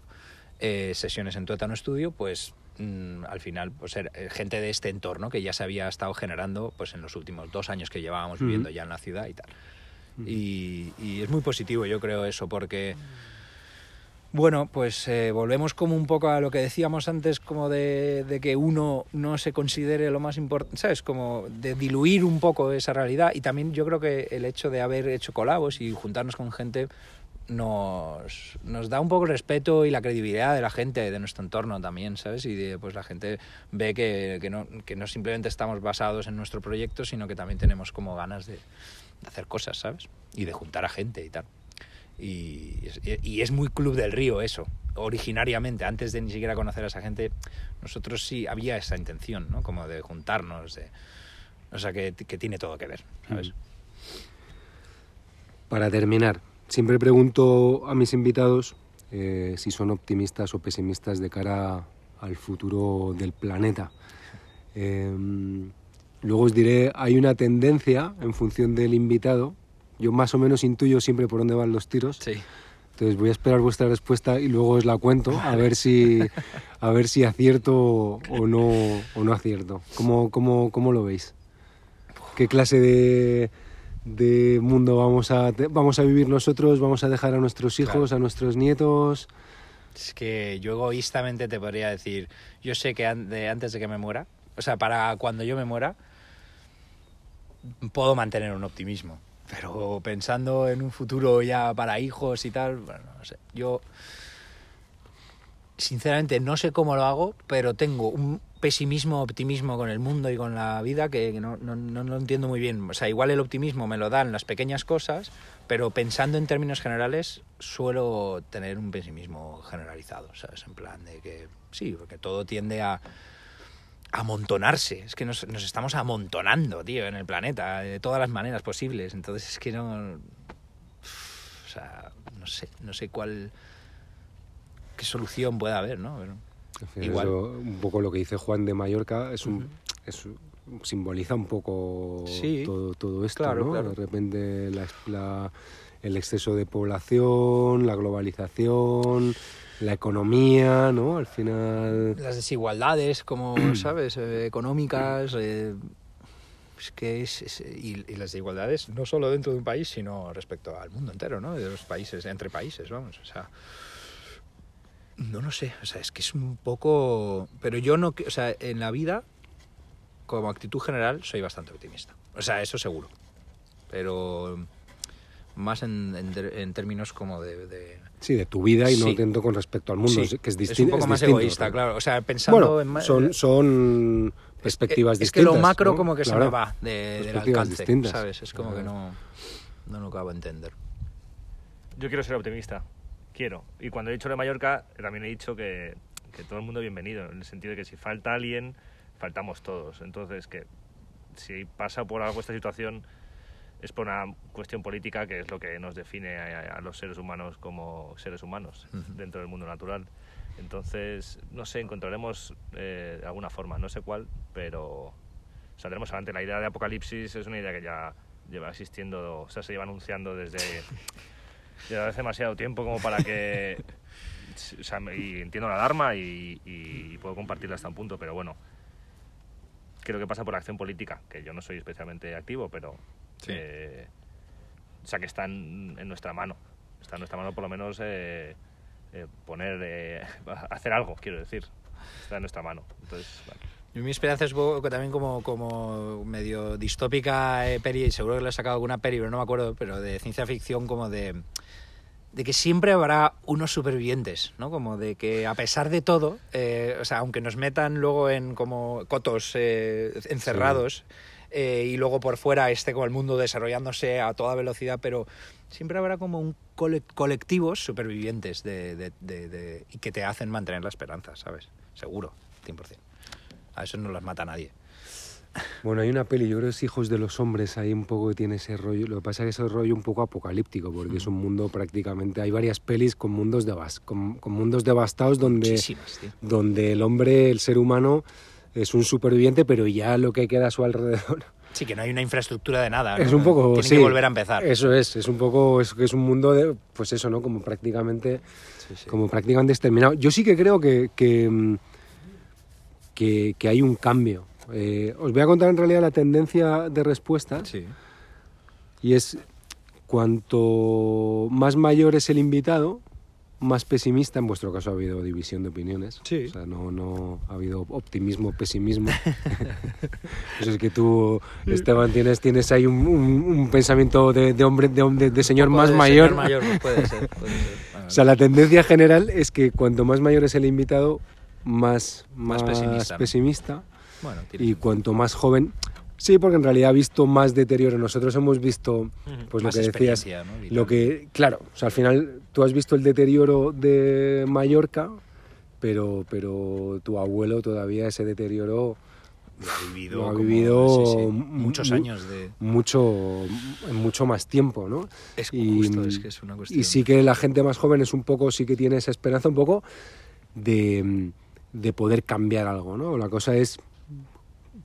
S2: eh, sesiones en Tuétano Studio, pues mm, al final pues era, eh, gente de este entorno que ya se había estado generando pues en los últimos dos años que llevábamos viviendo ya en la ciudad y tal. Y, y es muy positivo, yo creo eso, porque, bueno, pues eh, volvemos como un poco a lo que decíamos antes, como de, de que uno no se considere lo más importante, ¿sabes? Como de diluir un poco esa realidad. Y también yo creo que el hecho de haber hecho colabos y juntarnos con gente nos, nos da un poco el respeto y la credibilidad de la gente de nuestro entorno también, ¿sabes? Y de, pues la gente ve que, que, no, que no simplemente estamos basados en nuestro proyecto, sino que también tenemos como ganas de, hacer cosas, ¿sabes? Y de juntar a gente y tal. Y es, y es muy Club del Río eso. Originariamente, antes de ni siquiera conocer a esa gente, nosotros sí había esa intención, ¿no? Como de juntarnos, de... O sea, que, que tiene todo que ver, ¿sabes?
S1: Para terminar, siempre pregunto a mis invitados eh, si son optimistas o pesimistas de cara al futuro del planeta. Eh, luego os diré, hay una tendencia en función del invitado. Yo más o menos intuyo siempre por dónde van los tiros.
S2: Sí.
S1: Entonces voy a esperar vuestra respuesta y luego os la cuento a ver si a ver si acierto o no o no acierto. ¿Cómo, cómo, cómo lo veis? ¿Qué clase de, de mundo vamos a vamos a vivir nosotros? ¿Vamos a dejar a nuestros hijos,
S2: Claro.
S1: a nuestros nietos?
S2: Es que yo egoístamente te podría decir, yo sé que antes de que me muera, o sea, para cuando yo me muera, puedo mantener un optimismo. Pero pensando en un futuro ya para hijos y tal, bueno, no sé. Yo, sinceramente, no sé cómo lo hago, pero tengo un pesimismo, optimismo con el mundo y con la vida que no, no, no lo entiendo muy bien. O sea, igual el optimismo me lo dan las pequeñas cosas, pero pensando en términos generales, suelo tener un pesimismo generalizado, ¿sabes? En plan de que sí, porque todo tiende a amontonarse. Es que nos, estamos amontonando, tío, en el planeta, de todas las maneras posibles. Entonces es que no... O sea, no sé, no sé cuál... qué solución puede haber, ¿no? Igual.
S1: eso, un poco lo que dice Juan de Mallorca es un, es- simboliza un poco
S2: Sí,
S1: todo, todo esto,
S2: claro,
S1: ¿no?
S2: claro.
S1: De repente la, la- el exceso de población, la globalización, la economía, ¿no? Al final...
S2: Las desigualdades, como, ¿sabes? Eh, económicas. eh, es que es. es- y, y las desigualdades no solo dentro de un país, sino respecto al mundo entero, ¿no? De los países, entre países, vamos. O sea. No lo sé. O sea, es que es un poco. Pero yo no. que- O sea, en la vida, como actitud general, soy bastante optimista. O sea, eso seguro. Pero. Más en, en en términos como de- de
S1: Sí, de tu vida y no
S2: Sí.
S1: tanto con respecto al mundo,
S2: Sí,
S1: que es,
S2: es
S1: distinto.
S2: un poco más
S1: distinto,
S2: egoísta,
S1: ¿no?
S2: claro. O sea, pensando
S1: Bueno,
S2: en
S1: son, son perspectivas
S2: es, es que
S1: distintas.
S2: lo macro
S1: ¿no?
S2: como que se
S1: Claro.
S2: me va de- del
S1: Perspectivas
S2: alcance,
S1: distintas.
S2: ¿sabes? Es como que
S1: Claro.
S2: no, no lo acabo de entender.
S3: Yo quiero ser optimista. Quiero. Y cuando he dicho lo de Mallorca, también he dicho que, que todo el mundo bienvenido, en el sentido de que si falta alguien, faltamos todos. Entonces, que si pasa por algo esta situación, es por una cuestión política que es lo que nos define a, a los seres humanos como seres humanos dentro del mundo natural. Entonces, no sé, encontraremos eh, alguna forma, no sé cuál, pero saldremos adelante. La idea de apocalipsis es una idea que ya lleva existiendo, o sea, se lleva anunciando desde, hace demasiado tiempo como para que... o sea, y entiendo la alarma y, y puedo compartirla hasta un punto, pero bueno, creo que pasa por la acción política, que yo no soy especialmente activo, pero...
S2: Sí.
S3: eh, o sea, que está en, en nuestra mano. Está en nuestra mano por lo menos eh, eh, poner... eh, hacer algo, quiero decir. Está en nuestra mano. Entonces, bueno.
S2: Mi esperanza es también como, como medio distópica eh, peri, seguro que le he sacado alguna peri, pero no me acuerdo, pero de ciencia ficción como de, de que siempre habrá unos supervivientes, ¿no? Como de que a pesar de todo, eh, o sea, aunque nos metan luego en como cotos eh, encerrados eh, y luego por fuera esté como el mundo desarrollándose a toda velocidad, pero siempre habrá como un cole- colectivos supervivientes de, de- de- de- y que te hacen mantener la esperanza, ¿sabes? Seguro, 100%. A eso no las mata nadie.
S1: Bueno, hay una peli, yo creo que es Hijos de los Hombres, ahí un poco que tiene ese rollo. Lo que pasa es que ese rollo un poco apocalíptico, porque es un mundo prácticamente. Hay varias pelis con mundos, devas- con, con mundos devastados donde, donde el hombre, el ser humano, es un superviviente, pero ya lo que queda a su alrededor.
S2: Sí, que no hay una infraestructura de nada.
S1: Es
S2: ¿no?
S1: un poco.
S2: Tienen
S1: sí,
S2: que volver a empezar.
S1: Eso es, es un poco. Es, es un mundo de. Pues eso, ¿no? Como prácticamente.
S2: Sí, sí.
S1: como prácticamente exterminado. Yo sí que creo que, que, mm, que, que hay un cambio. Eh, os voy a contar en realidad la tendencia de respuesta
S2: Sí.
S1: y es cuanto más mayor es el invitado, más pesimista. En vuestro caso ha habido división de opiniones.
S2: Sí.
S1: O sea, no, no ha habido optimismo, pesimismo. Eso es que tú, Esteban, tienes, tienes ahí un, un- un pensamiento de, de hombre, de, de señor más mayor.
S2: señor mayor, pues puede ser. puede ser. Bueno,
S1: O sea, la tendencia general es que cuanto más mayor es el invitado, más,
S2: Más
S1: más,
S2: pesimista,
S1: pesimista,
S2: ¿no? Bueno,
S1: y cuanto más joven. Sí, porque en realidad ha visto más deterioro. Nosotros hemos visto, pues lo que decías, lo que, claro, o sea, al final tú has visto el deterioro de Mallorca, pero, pero tu abuelo todavía ese deterioro
S2: Lo ha vivido,
S1: lo ha
S2: como-
S1: vivido
S2: sí, sí,
S1: mu-
S2: muchos
S1: mu-
S2: años de...
S1: mucho, mucho más tiempo, ¿no?
S2: Es
S1: Y-
S2: justo, es que es una cuestión...
S1: Y sí que la gente más joven es un poco, sí que tiene esa esperanza un poco de, de poder cambiar algo, ¿no? La cosa es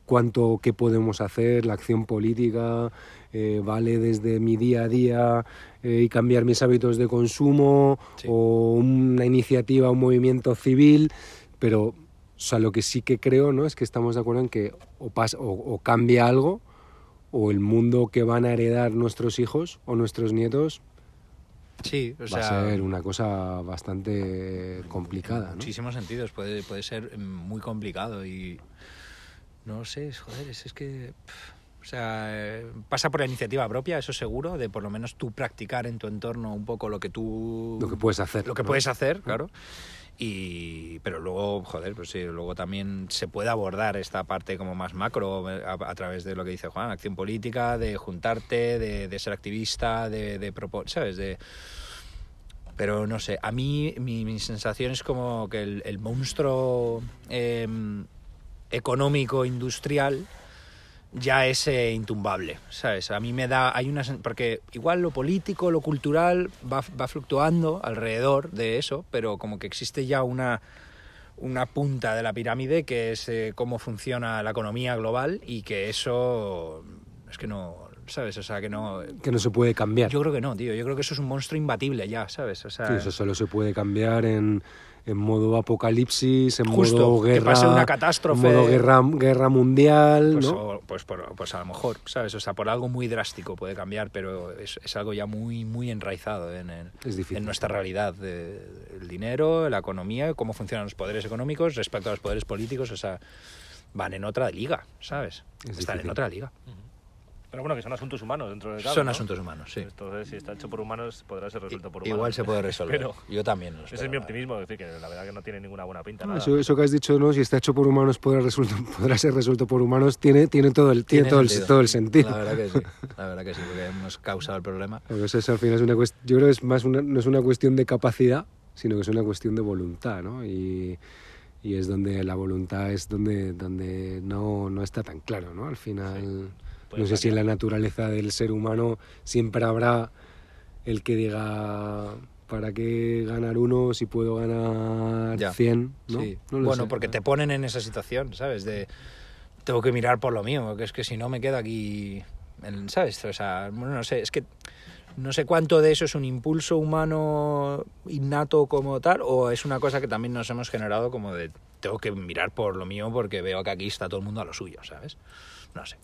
S1: cuánto, qué podemos hacer, la acción política, eh, vale desde mi día a día eh, y cambiar mis hábitos de consumo
S2: Sí.
S1: o una iniciativa, un movimiento civil, pero o sea, lo que sí que creo ¿no? es que estamos de acuerdo en que o, pasa, o, o cambia algo o el mundo que van a heredar nuestros hijos o nuestros nietos
S2: Sí, o
S1: va
S2: sea...
S1: a ser una cosa bastante complicada.
S2: En
S1: ¿no?
S2: muchísimos sentidos puede, puede ser mm, muy complicado y no sé, es- joder, es, es que pff, o sea, eh, pasa por la iniciativa propia, eso seguro, de por lo menos tú practicar en tu entorno un poco lo que tú
S1: Lo que puedes hacer.
S2: lo que
S1: ¿no?
S2: puedes hacer, claro. Y, pero luego, joder, pues sí, luego también se puede abordar esta parte como más macro eh, a, a través de lo que dice Juan, acción política, de juntarte, de, de ser activista, de, de ¿sabes? De, pero no sé, a mí mi, mi sensación es como que el, el monstruo em, económico industrial ya es eh, intumbable, ¿sabes? A mí me da, hay una, sen- porque igual lo político, lo cultural va, va fluctuando alrededor de eso, pero como que existe ya una, una punta de la pirámide que es eh, cómo funciona la economía global y que eso es que no, ¿sabes? O sea, que no...
S1: Que no se puede cambiar.
S2: Yo creo que no, tío. Yo creo que eso es un monstruo imbatible ya, ¿sabes? O sea,
S1: Sí, eso solo se puede cambiar en, en modo apocalipsis, en
S2: Justo,
S1: modo
S2: que
S1: guerra.
S2: pase una catástrofe.
S1: En modo guerra, guerra mundial,
S2: pues,
S1: ¿no?
S2: o- pues, por- pues a lo mejor, ¿sabes? O sea, por algo muy drástico puede cambiar, pero es, es algo ya muy, muy enraizado en, el-
S1: Es difícil.
S2: en nuestra realidad. de- el dinero, la economía, cómo funcionan los poderes económicos respecto a los poderes políticos, o sea, van en otra liga, ¿sabes?
S1: Es
S2: Están en otra liga.
S3: Pero bueno, que son asuntos humanos dentro del caso,
S2: Son
S3: ¿no?
S2: asuntos humanos, sí.
S3: Entonces, si está hecho por humanos, podrá ser resuelto por humanos.
S2: Igual se puede resolver.
S3: Pero
S2: Yo también. lo
S3: ese es
S2: espero,
S3: mi optimismo, es decir, que la verdad que no tiene ninguna buena pinta. Nada.
S1: Eso, eso que has dicho, ¿no? Si está hecho por humanos, podrá, resuelto- podrá ser resuelto por humanos, tiene, tiene, todo, el, tiene, todo, el,
S2: sentido.
S1: todo el sentido.
S2: La verdad que sí, la verdad que sí, porque hemos causado el problema.
S1: Porque eso es, al final es una cuestión, yo creo que es más una, no es una cuestión de capacidad, sino que es una cuestión de voluntad, ¿no? Y, y es donde la voluntad es donde, donde no, no está tan claro, ¿no? Al final, no sé si en la naturaleza del ser humano siempre habrá el que diga, ¿para qué ganar uno si puedo ganar
S2: Ya.
S1: 100? ¿no?
S2: Sí.
S1: No lo
S2: bueno,
S1: sé.
S2: porque te ponen en esa situación, ¿sabes? De tengo que mirar por lo mío, que es que si no me quedo aquí, en- ¿sabes? O sea, bueno, no sé, es que no sé cuánto de eso es un impulso humano innato como tal o es una cosa que también nos hemos generado como de tengo que mirar por lo mío porque veo que aquí está todo el mundo a lo suyo, ¿sabes? No sé.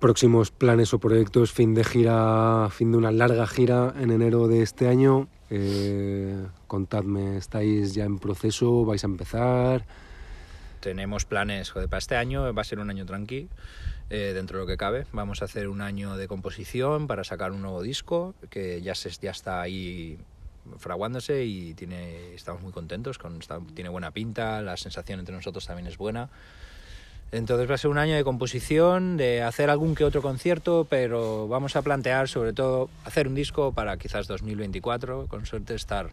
S1: Próximos planes o proyectos, fin de gira, fin de una larga gira en enero de este año. Eh, contadme, ¿estáis ya en proceso? ¿Vais a empezar?
S2: Tenemos planes, joder, para este año va a ser un año tranqui, eh, dentro de lo que cabe. Vamos a hacer un año de composición para sacar un nuevo disco que ya, se, ya está ahí fraguándose y tiene, estamos muy contentos, con, está- tiene buena pinta, la sensación entre nosotros también es buena. Entonces va a ser un año de composición, de hacer algún que otro concierto, pero vamos a plantear sobre todo hacer un disco para quizás 2024, con suerte estar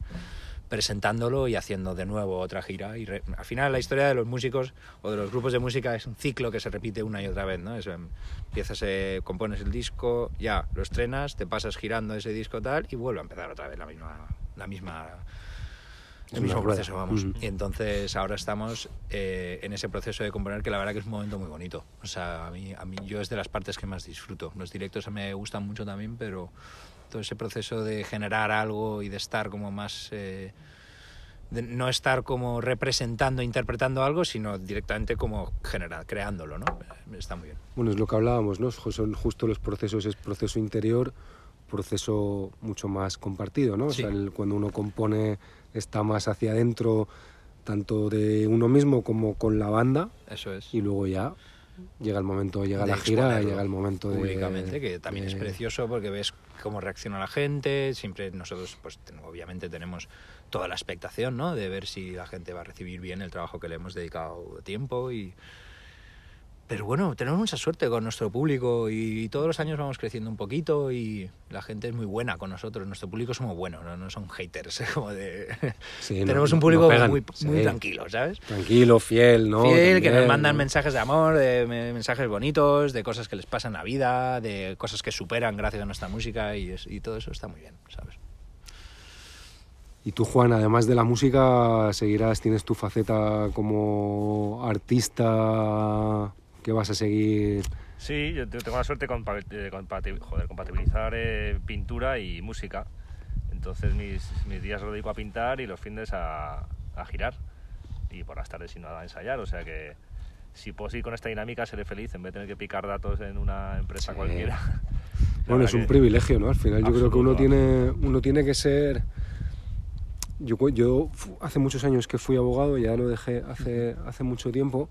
S2: presentándolo y haciendo de nuevo otra gira. Y re- al final la historia de los músicos o de los grupos de música es un ciclo que se repite una y otra vez, ¿no? Es, em, empiezas, eh, compones el disco, ya lo estrenas, te pasas girando ese disco tal y vuelve a empezar otra vez la misma, la misma el mismo proceso, vamos. Y entonces ahora estamos eh, en ese proceso de componer que la verdad que es un momento muy bonito. O sea, a mí, a mí yo es de las partes que más disfruto. Los directos me gustan mucho también, pero todo ese proceso de generar algo y de estar como más... eh, de no estar como representando, interpretando algo, sino directamente como generar, creándolo, ¿no? Está muy bien.
S1: Bueno, es lo que hablábamos, ¿no? Son justo los procesos, es proceso interior, proceso mucho más compartido, ¿no? O sea, el- cuando uno compone está más hacia adentro, tanto de uno mismo como con la banda,
S2: Eso es.
S1: y luego ya llega el momento, llega
S2: de
S1: la gira, llega el momento de...
S2: públicamente que también es
S1: de-
S2: precioso porque ves cómo reacciona la gente. Siempre nosotros pues obviamente tenemos toda la expectación no de ver si la gente va a recibir bien el trabajo que le hemos dedicado tiempo y pero bueno tenemos mucha suerte con nuestro público y todos los años vamos creciendo un poquito y la gente es muy buena con nosotros nuestro público somos buenos no, no son haters como de
S1: Sí,
S2: tenemos
S1: no-
S2: un público
S1: no
S2: muy, muy
S1: sí.
S2: tranquilo sabes
S1: Tranquilo, fiel, ¿no?
S2: fiel, que nos mandan mensajes de amor, de me- mensajes bonitos, de cosas que les pasan la vida, de cosas que superan gracias a nuestra música y, es- y todo eso está muy bien, ¿sabes?
S1: Y tú, Juan, además de la música, seguirás, tienes tu faceta como artista que vas a seguir.
S3: Sí, yo te- tengo la suerte de compatibilizar eh, pintura y música. Entonces mis, mis días los dedico a pintar y los fines a, a girar. Y por las tardes, si no, a ensayar. O sea que si puedo seguir con esta dinámica, seré feliz en vez de tener que picar datos en una empresa
S1: Sí.
S3: cualquiera.
S1: Bueno, es un
S3: que-
S1: privilegio, ¿no? Al final yo creo que uno
S3: Absoluto,
S1: tiene, uno tiene que ser... Yo, yo hace muchos años que fui abogado, ya lo dejé hace, hace mucho tiempo,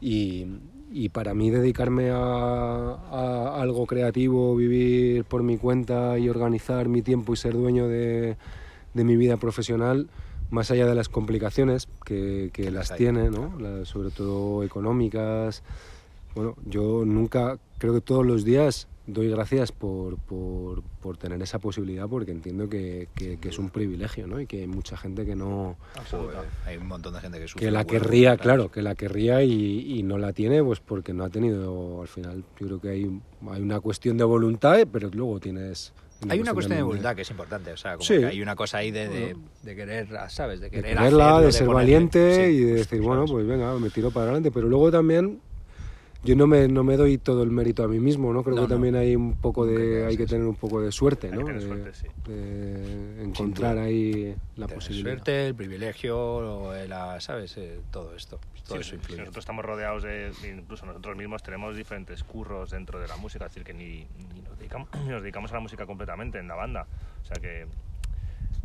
S1: y, y para mí dedicarme a, a algo creativo, vivir por mi cuenta y organizar mi tiempo y ser dueño de, de mi vida profesional, más allá de las complicaciones que, que las
S2: hay.
S1: tiene, ¿no? Las- sobre todo económicas, bueno, yo nunca, creo que todos los días doy gracias por, por, por tener esa posibilidad porque entiendo que, que- que es un privilegio, ¿no? Y que hay mucha gente que no...
S3: Absoluta.
S2: Hay un montón de gente que sufre.
S1: Que la querría, claro, que la querría y, y no la tiene pues porque no ha tenido, al final, yo creo que hay, hay una cuestión de voluntad, pero luego tienes
S2: Hay una cuestión de voluntad que es importante, o sea, como
S1: Sí.
S2: que hay una cosa ahí de, de, de querer, ¿sabes? De
S1: de
S2: querer
S1: quererla,
S2: hacerlo,
S1: de ser
S2: ponerle-
S1: valiente
S2: sí,
S1: y de decir, bueno, pues venga, me tiro para adelante. Pero luego también yo no me, no me doy todo el mérito a mí mismo, ¿no? Creo
S2: No,
S1: que
S2: no.
S1: también hay un poco de, hay que tener un poco de suerte,
S3: Hay que
S1: ¿no?
S3: tener
S1: de,
S3: suerte, sí.
S1: de encontrar ahí la
S2: Tener
S1: posibilidad.
S2: suerte, el privilegio, o la, ¿sabes? Eh, todo esto, todo
S3: Sí,
S2: eso influye.
S3: nosotros estamos rodeados de, incluso nosotros mismos tenemos diferentes curros dentro de la música, es decir, que ni, ni nos, dedicamos, ni nos dedicamos a la música completamente en la banda. O sea que,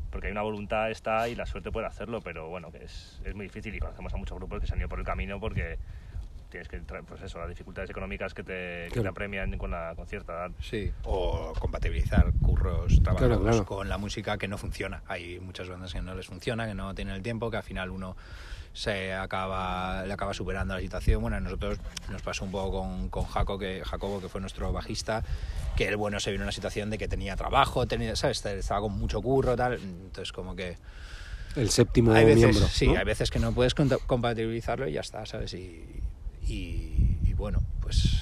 S3: porque hay una voluntad está y la suerte puede hacerlo, pero bueno, que es, es muy difícil y conocemos a muchos grupos que se han ido por el camino porque tienes que, pues eso, las dificultades económicas que te, que te
S1: Claro.
S3: apremian con, la, con cierta edad.
S2: Sí, o compatibilizar curros, trabajos
S1: Claro, claro.
S2: con la música que no funciona. Hay muchas bandas que no les funciona, que no tienen el tiempo, que al final uno se acaba, le acaba superando la situación. Bueno, a nosotros nos pasó un poco con, con Jaco, que, Jacobo, que fue nuestro bajista, que él, bueno, se vino en una situación de que tenía trabajo, tenía, ¿sabes? Estaba con mucho curro, tal. Entonces, como que
S1: El séptimo
S2: hay veces,
S1: miembro.
S2: sí,
S1: ¿no?
S2: hay veces que no puedes compatibilizarlo y ya está, ¿sabes? Y, y- y bueno, pues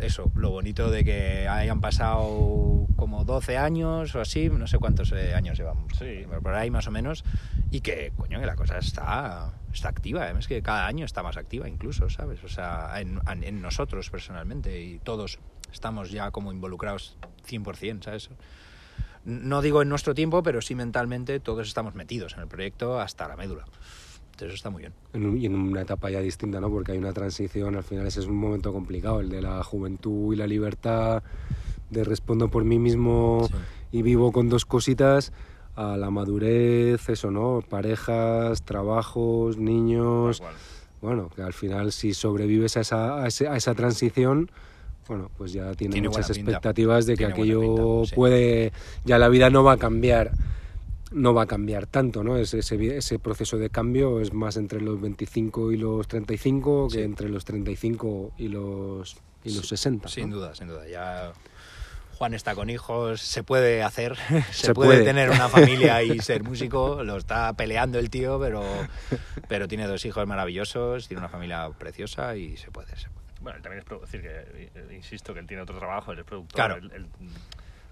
S2: eso, lo bonito de que hayan pasado como 12 años o así, no sé cuántos eh, años llevamos,
S3: Sí.
S2: por ahí más o menos, y que, coño, que la cosa está, está activa, además que cada año está más activa incluso, ¿sabes? O sea, en, en nosotros personalmente y todos estamos ya como involucrados 100%, ¿sabes? No digo en nuestro tiempo, pero sí mentalmente todos estamos metidos en el proyecto hasta la médula. Entonces eso está muy bien.
S1: en un- y en una etapa ya distinta, ¿no? Porque hay una transición, al final ese es un momento complicado, el de la juventud y la libertad, de respondo por mí mismo y vivo con dos cositas, a la madurez, eso, ¿no? Parejas, trabajos, niños,
S3: cual.
S1: bueno, que al final si sobrevives a esa, a ese- a esa transición, bueno, pues ya tiene,
S2: Tiene
S1: muchas expectativas de que
S2: Tiene
S1: aquello
S2: pinta, sí.
S1: puede, ya la vida no va a cambiar, no va a cambiar tanto, ¿no? Ese, ese, ese proceso de cambio es más entre los 25 y los 35 que
S2: Sí.
S1: entre los 35 y los, y los 60.
S2: Sin
S1: ¿no?
S2: duda, sin duda. Ya Juan está con hijos, se puede hacer, se,
S1: Se
S2: puede,
S1: puede.
S2: tener una familia y ser músico, lo está peleando el tío, pero, pero tiene dos hijos maravillosos, tiene una familia preciosa y se puede, se puede.
S3: Bueno, él también es decir que, eh, insisto, que él tiene otro trabajo, él es productor.
S2: Claro.
S3: él- él-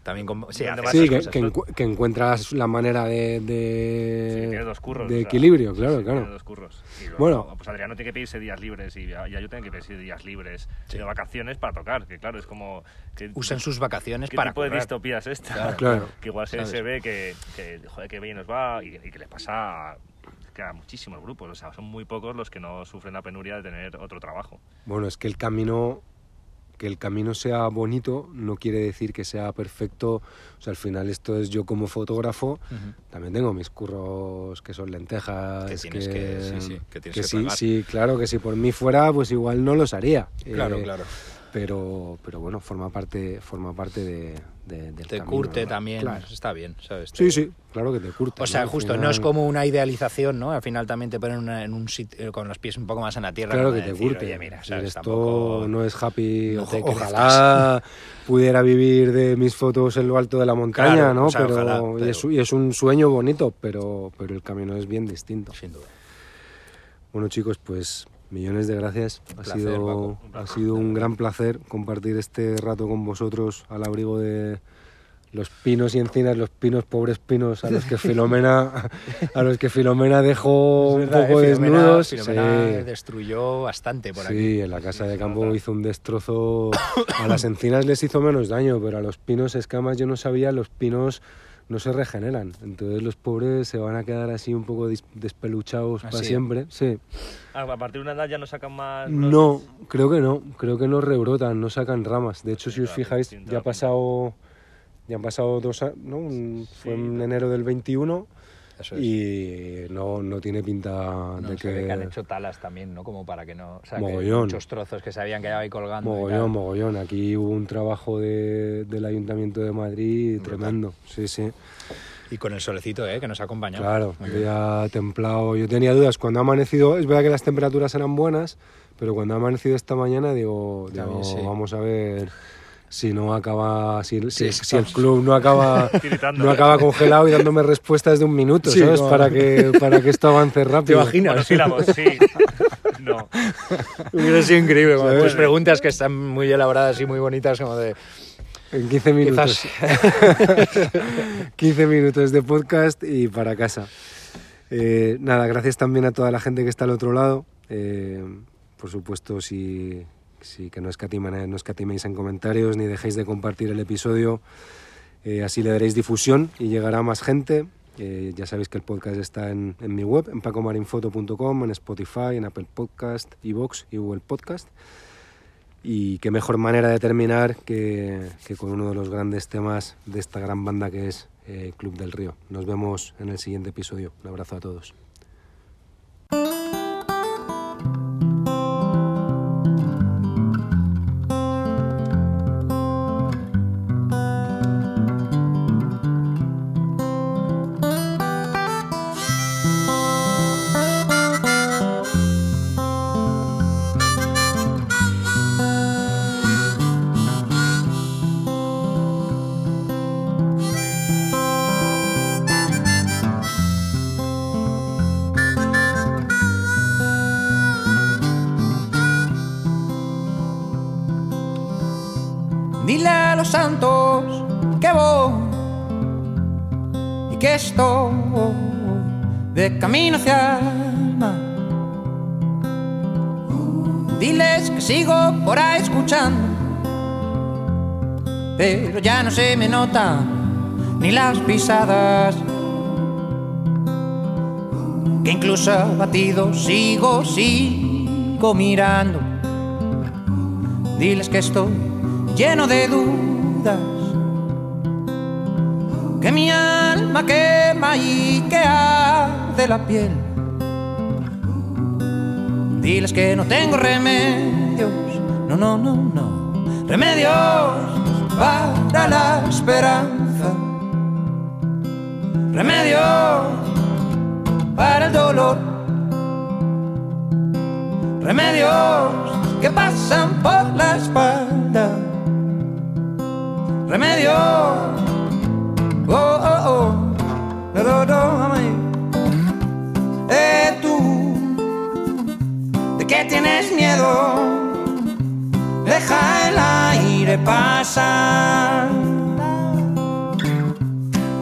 S2: También con, sí,
S1: Sí, que,
S2: cosas.
S1: que, encu- que encuentras la manera de, de,
S3: Sí, dos curros.
S1: de
S3: o sea,
S1: equilibrio, claro,
S3: sí,
S1: claro.
S3: Dos curros. Y luego,
S1: Bueno.
S3: pues Adriano tiene que pedirse días libres y ya, yo tengo que pedirse días libres de vacaciones para tocar, que claro, es como... Que,
S2: Usan sus vacaciones
S3: ¿Qué
S2: para
S3: tipo de
S2: currar.
S3: distopía es esta?
S2: Claro.
S1: Claro.
S3: que igual se, se ve que, que, joder, que bien nos va y, y que le pasa a, que a muchísimos grupos. O sea, son muy pocos los que no sufren la penuria de tener otro trabajo.
S1: Bueno, es que el camino que el camino sea bonito no quiere decir que sea perfecto. O sea, al final esto es yo como fotógrafo, también tengo mis curros que son lentejas.
S2: Que tienes que- sí, sí, que tienes que
S1: sí, claro, que si por mí fuera, pues igual no los haría.
S2: Claro,
S1: Eh,
S2: claro.
S1: Pero, pero bueno, forma parte, forma parte de, de- del
S2: Te
S1: camino,
S2: curte también,
S1: Claro.
S2: está bien, ¿sabes?
S1: Sí,
S2: Te-
S1: sí, claro que te curte.
S2: O sea, justo, no es como una idealización, ¿no? Al final también te ponen una- en un sitio con los pies un poco más en la tierra.
S1: Claro que te
S2: decir,
S1: curte.
S2: Oye, mira,
S1: esto
S2: Tampoco-
S1: no es happy.
S2: no
S1: ojalá pudiera vivir de mis fotos en lo alto de la montaña,
S2: Claro,
S1: ¿no?
S2: o sea,
S1: pero,
S2: ojalá,
S1: y es, y es un sueño bonito, pero, pero el camino es bien distinto.
S2: Sin duda.
S1: Bueno, chicos, pues millones de gracias. Ha,
S2: placer,
S1: sido,
S2: Paco.
S1: ha sido un gran placer compartir este rato con vosotros al abrigo de los pinos y encinas, los pinos, pobres pinos, a los que Filomena, a los que Filomena dejó un poco
S2: eh, Filomena-
S1: desnudos.
S2: Filomena
S1: Sí.
S2: destruyó bastante por aquí.
S1: Sí, en la casa de campo hizo un destrozo. A las encinas les hizo menos daño, pero a los pinos escamas yo no sabía, los pinos no se regeneran. Entonces los pobres se van a quedar así un poco despeluchados
S2: ¿Ah,
S1: para
S2: sí?
S1: siempre. Sí.
S3: A partir de una edad ya no sacan más...
S1: No, creo que no. Creo que no rebrotan, no sacan ramas. De hecho, si os fijáis, ya ha pasado, ya han pasado dos años, ¿no? Fue en enero del 21
S2: Eso es.
S1: y no, no tiene pinta
S2: No,
S1: de que...
S2: que han hecho talas también, ¿no? Como para que no... O sea, que
S1: Mogollón.
S2: muchos trozos que se habían quedado ahí colgando.
S1: Mogollón, mogollón. Aquí hubo un trabajo de- del Ayuntamiento de Madrid tremendo. Sí, sí.
S2: Y con el solecito, ¿eh? Que nos ha acompañado.
S1: Claro, había templado. Yo tenía dudas cuando ha amanecido. Es verdad que las temperaturas eran buenas, pero cuando ha amanecido esta mañana, digo, digo,
S2: sí.
S1: vamos a ver si no acaba, si, si-
S2: Sí,
S1: si el club no acaba, no acaba congelado y dándome respuestas de un minuto,
S2: Sí,
S1: ¿sabes? Para que, para que esto avance rápido.
S2: imaginas?
S3: Monosílabos, sí. No.
S2: Hubiera sido increíble. Tus preguntas que están muy elaboradas y muy bonitas, como de.
S1: En 15 minutos.
S4: Quizás.
S1: 15 minutos de podcast y para casa. Eh, nada, gracias también a toda la gente que está al otro lado. Eh, por supuesto, si, si que no, no escatiméis en comentarios ni dejéis de compartir el episodio, eh, así le daréis difusión y llegará más gente. Eh, ya sabéis que el podcast está en, en mi web, en pacomarinfoto.com, en Spotify, en Apple Podcast, iVoox y Google Podcast. Y qué mejor manera de terminar que, que con uno de los grandes temas de esta gran banda que es eh, Club del Río. Nos vemos en el siguiente episodio. Un abrazo a todos.
S2: De camino hacia el mar. Diles que sigo por ahí escuchando, pero ya no se me notan ni las pisadas. Que incluso abatido sigo, sigo mirando. Diles que estoy lleno de dudas. Que mi alma quema y que arde la piel. Diles que no tengo remedios, no, no, no, no. Remedios para la esperanza. Remedios para el dolor. Remedios que pasan por la espalda. Remedio. Oh, oh, oh. No, no, no. Eh, tú. ¿De qué tienes miedo? Deja el aire pasar.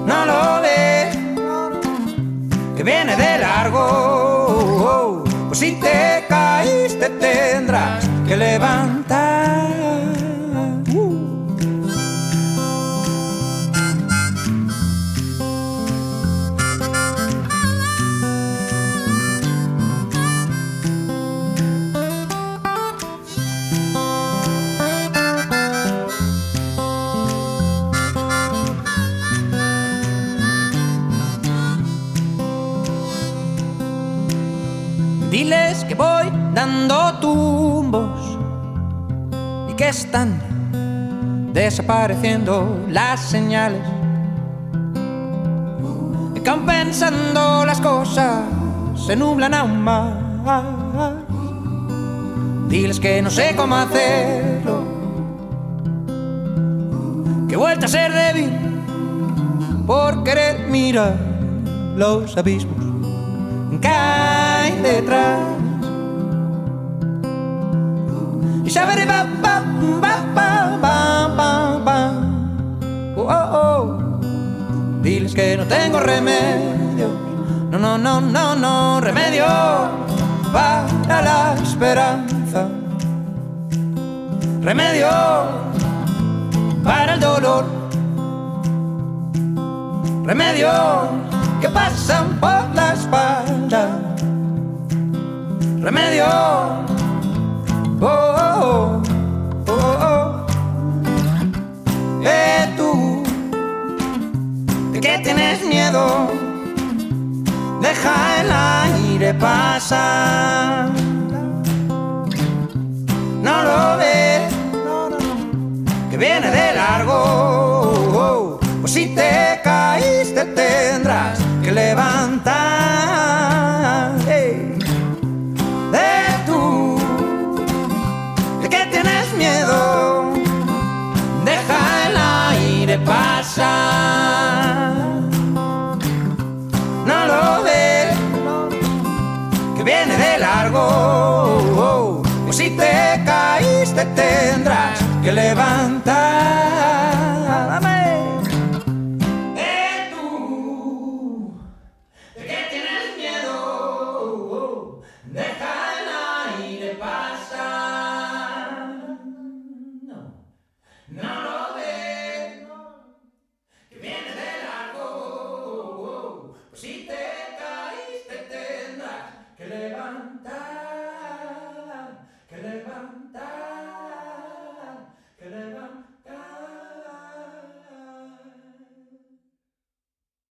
S2: No lo ves. Que viene de largo. Pues si te caíste tendrás que levantar. Están desapareciendo las señales. Y que aun pensando las cosas se nublan aún más. Diles que no sé cómo hacerlo. Que he vuelto a ser débil por querer mirar los abismos que hay detrás. Ba ba. Oh, oh, oh. Diles que no tengo remedio. No, no, no, no, no, remedio para la esperanza. Remedio para el dolor. Remedio que pasan por la espalda. Remedio. Oh, oh, oh, oh, oh. Eh, tú, ¿de qué tienes miedo? Deja el aire pasar. No lo ves, que viene de largo. Pues si te caíste tendrás que levantar. No lo ves, que viene de largo. Pues si te caíste tendrás que levantar.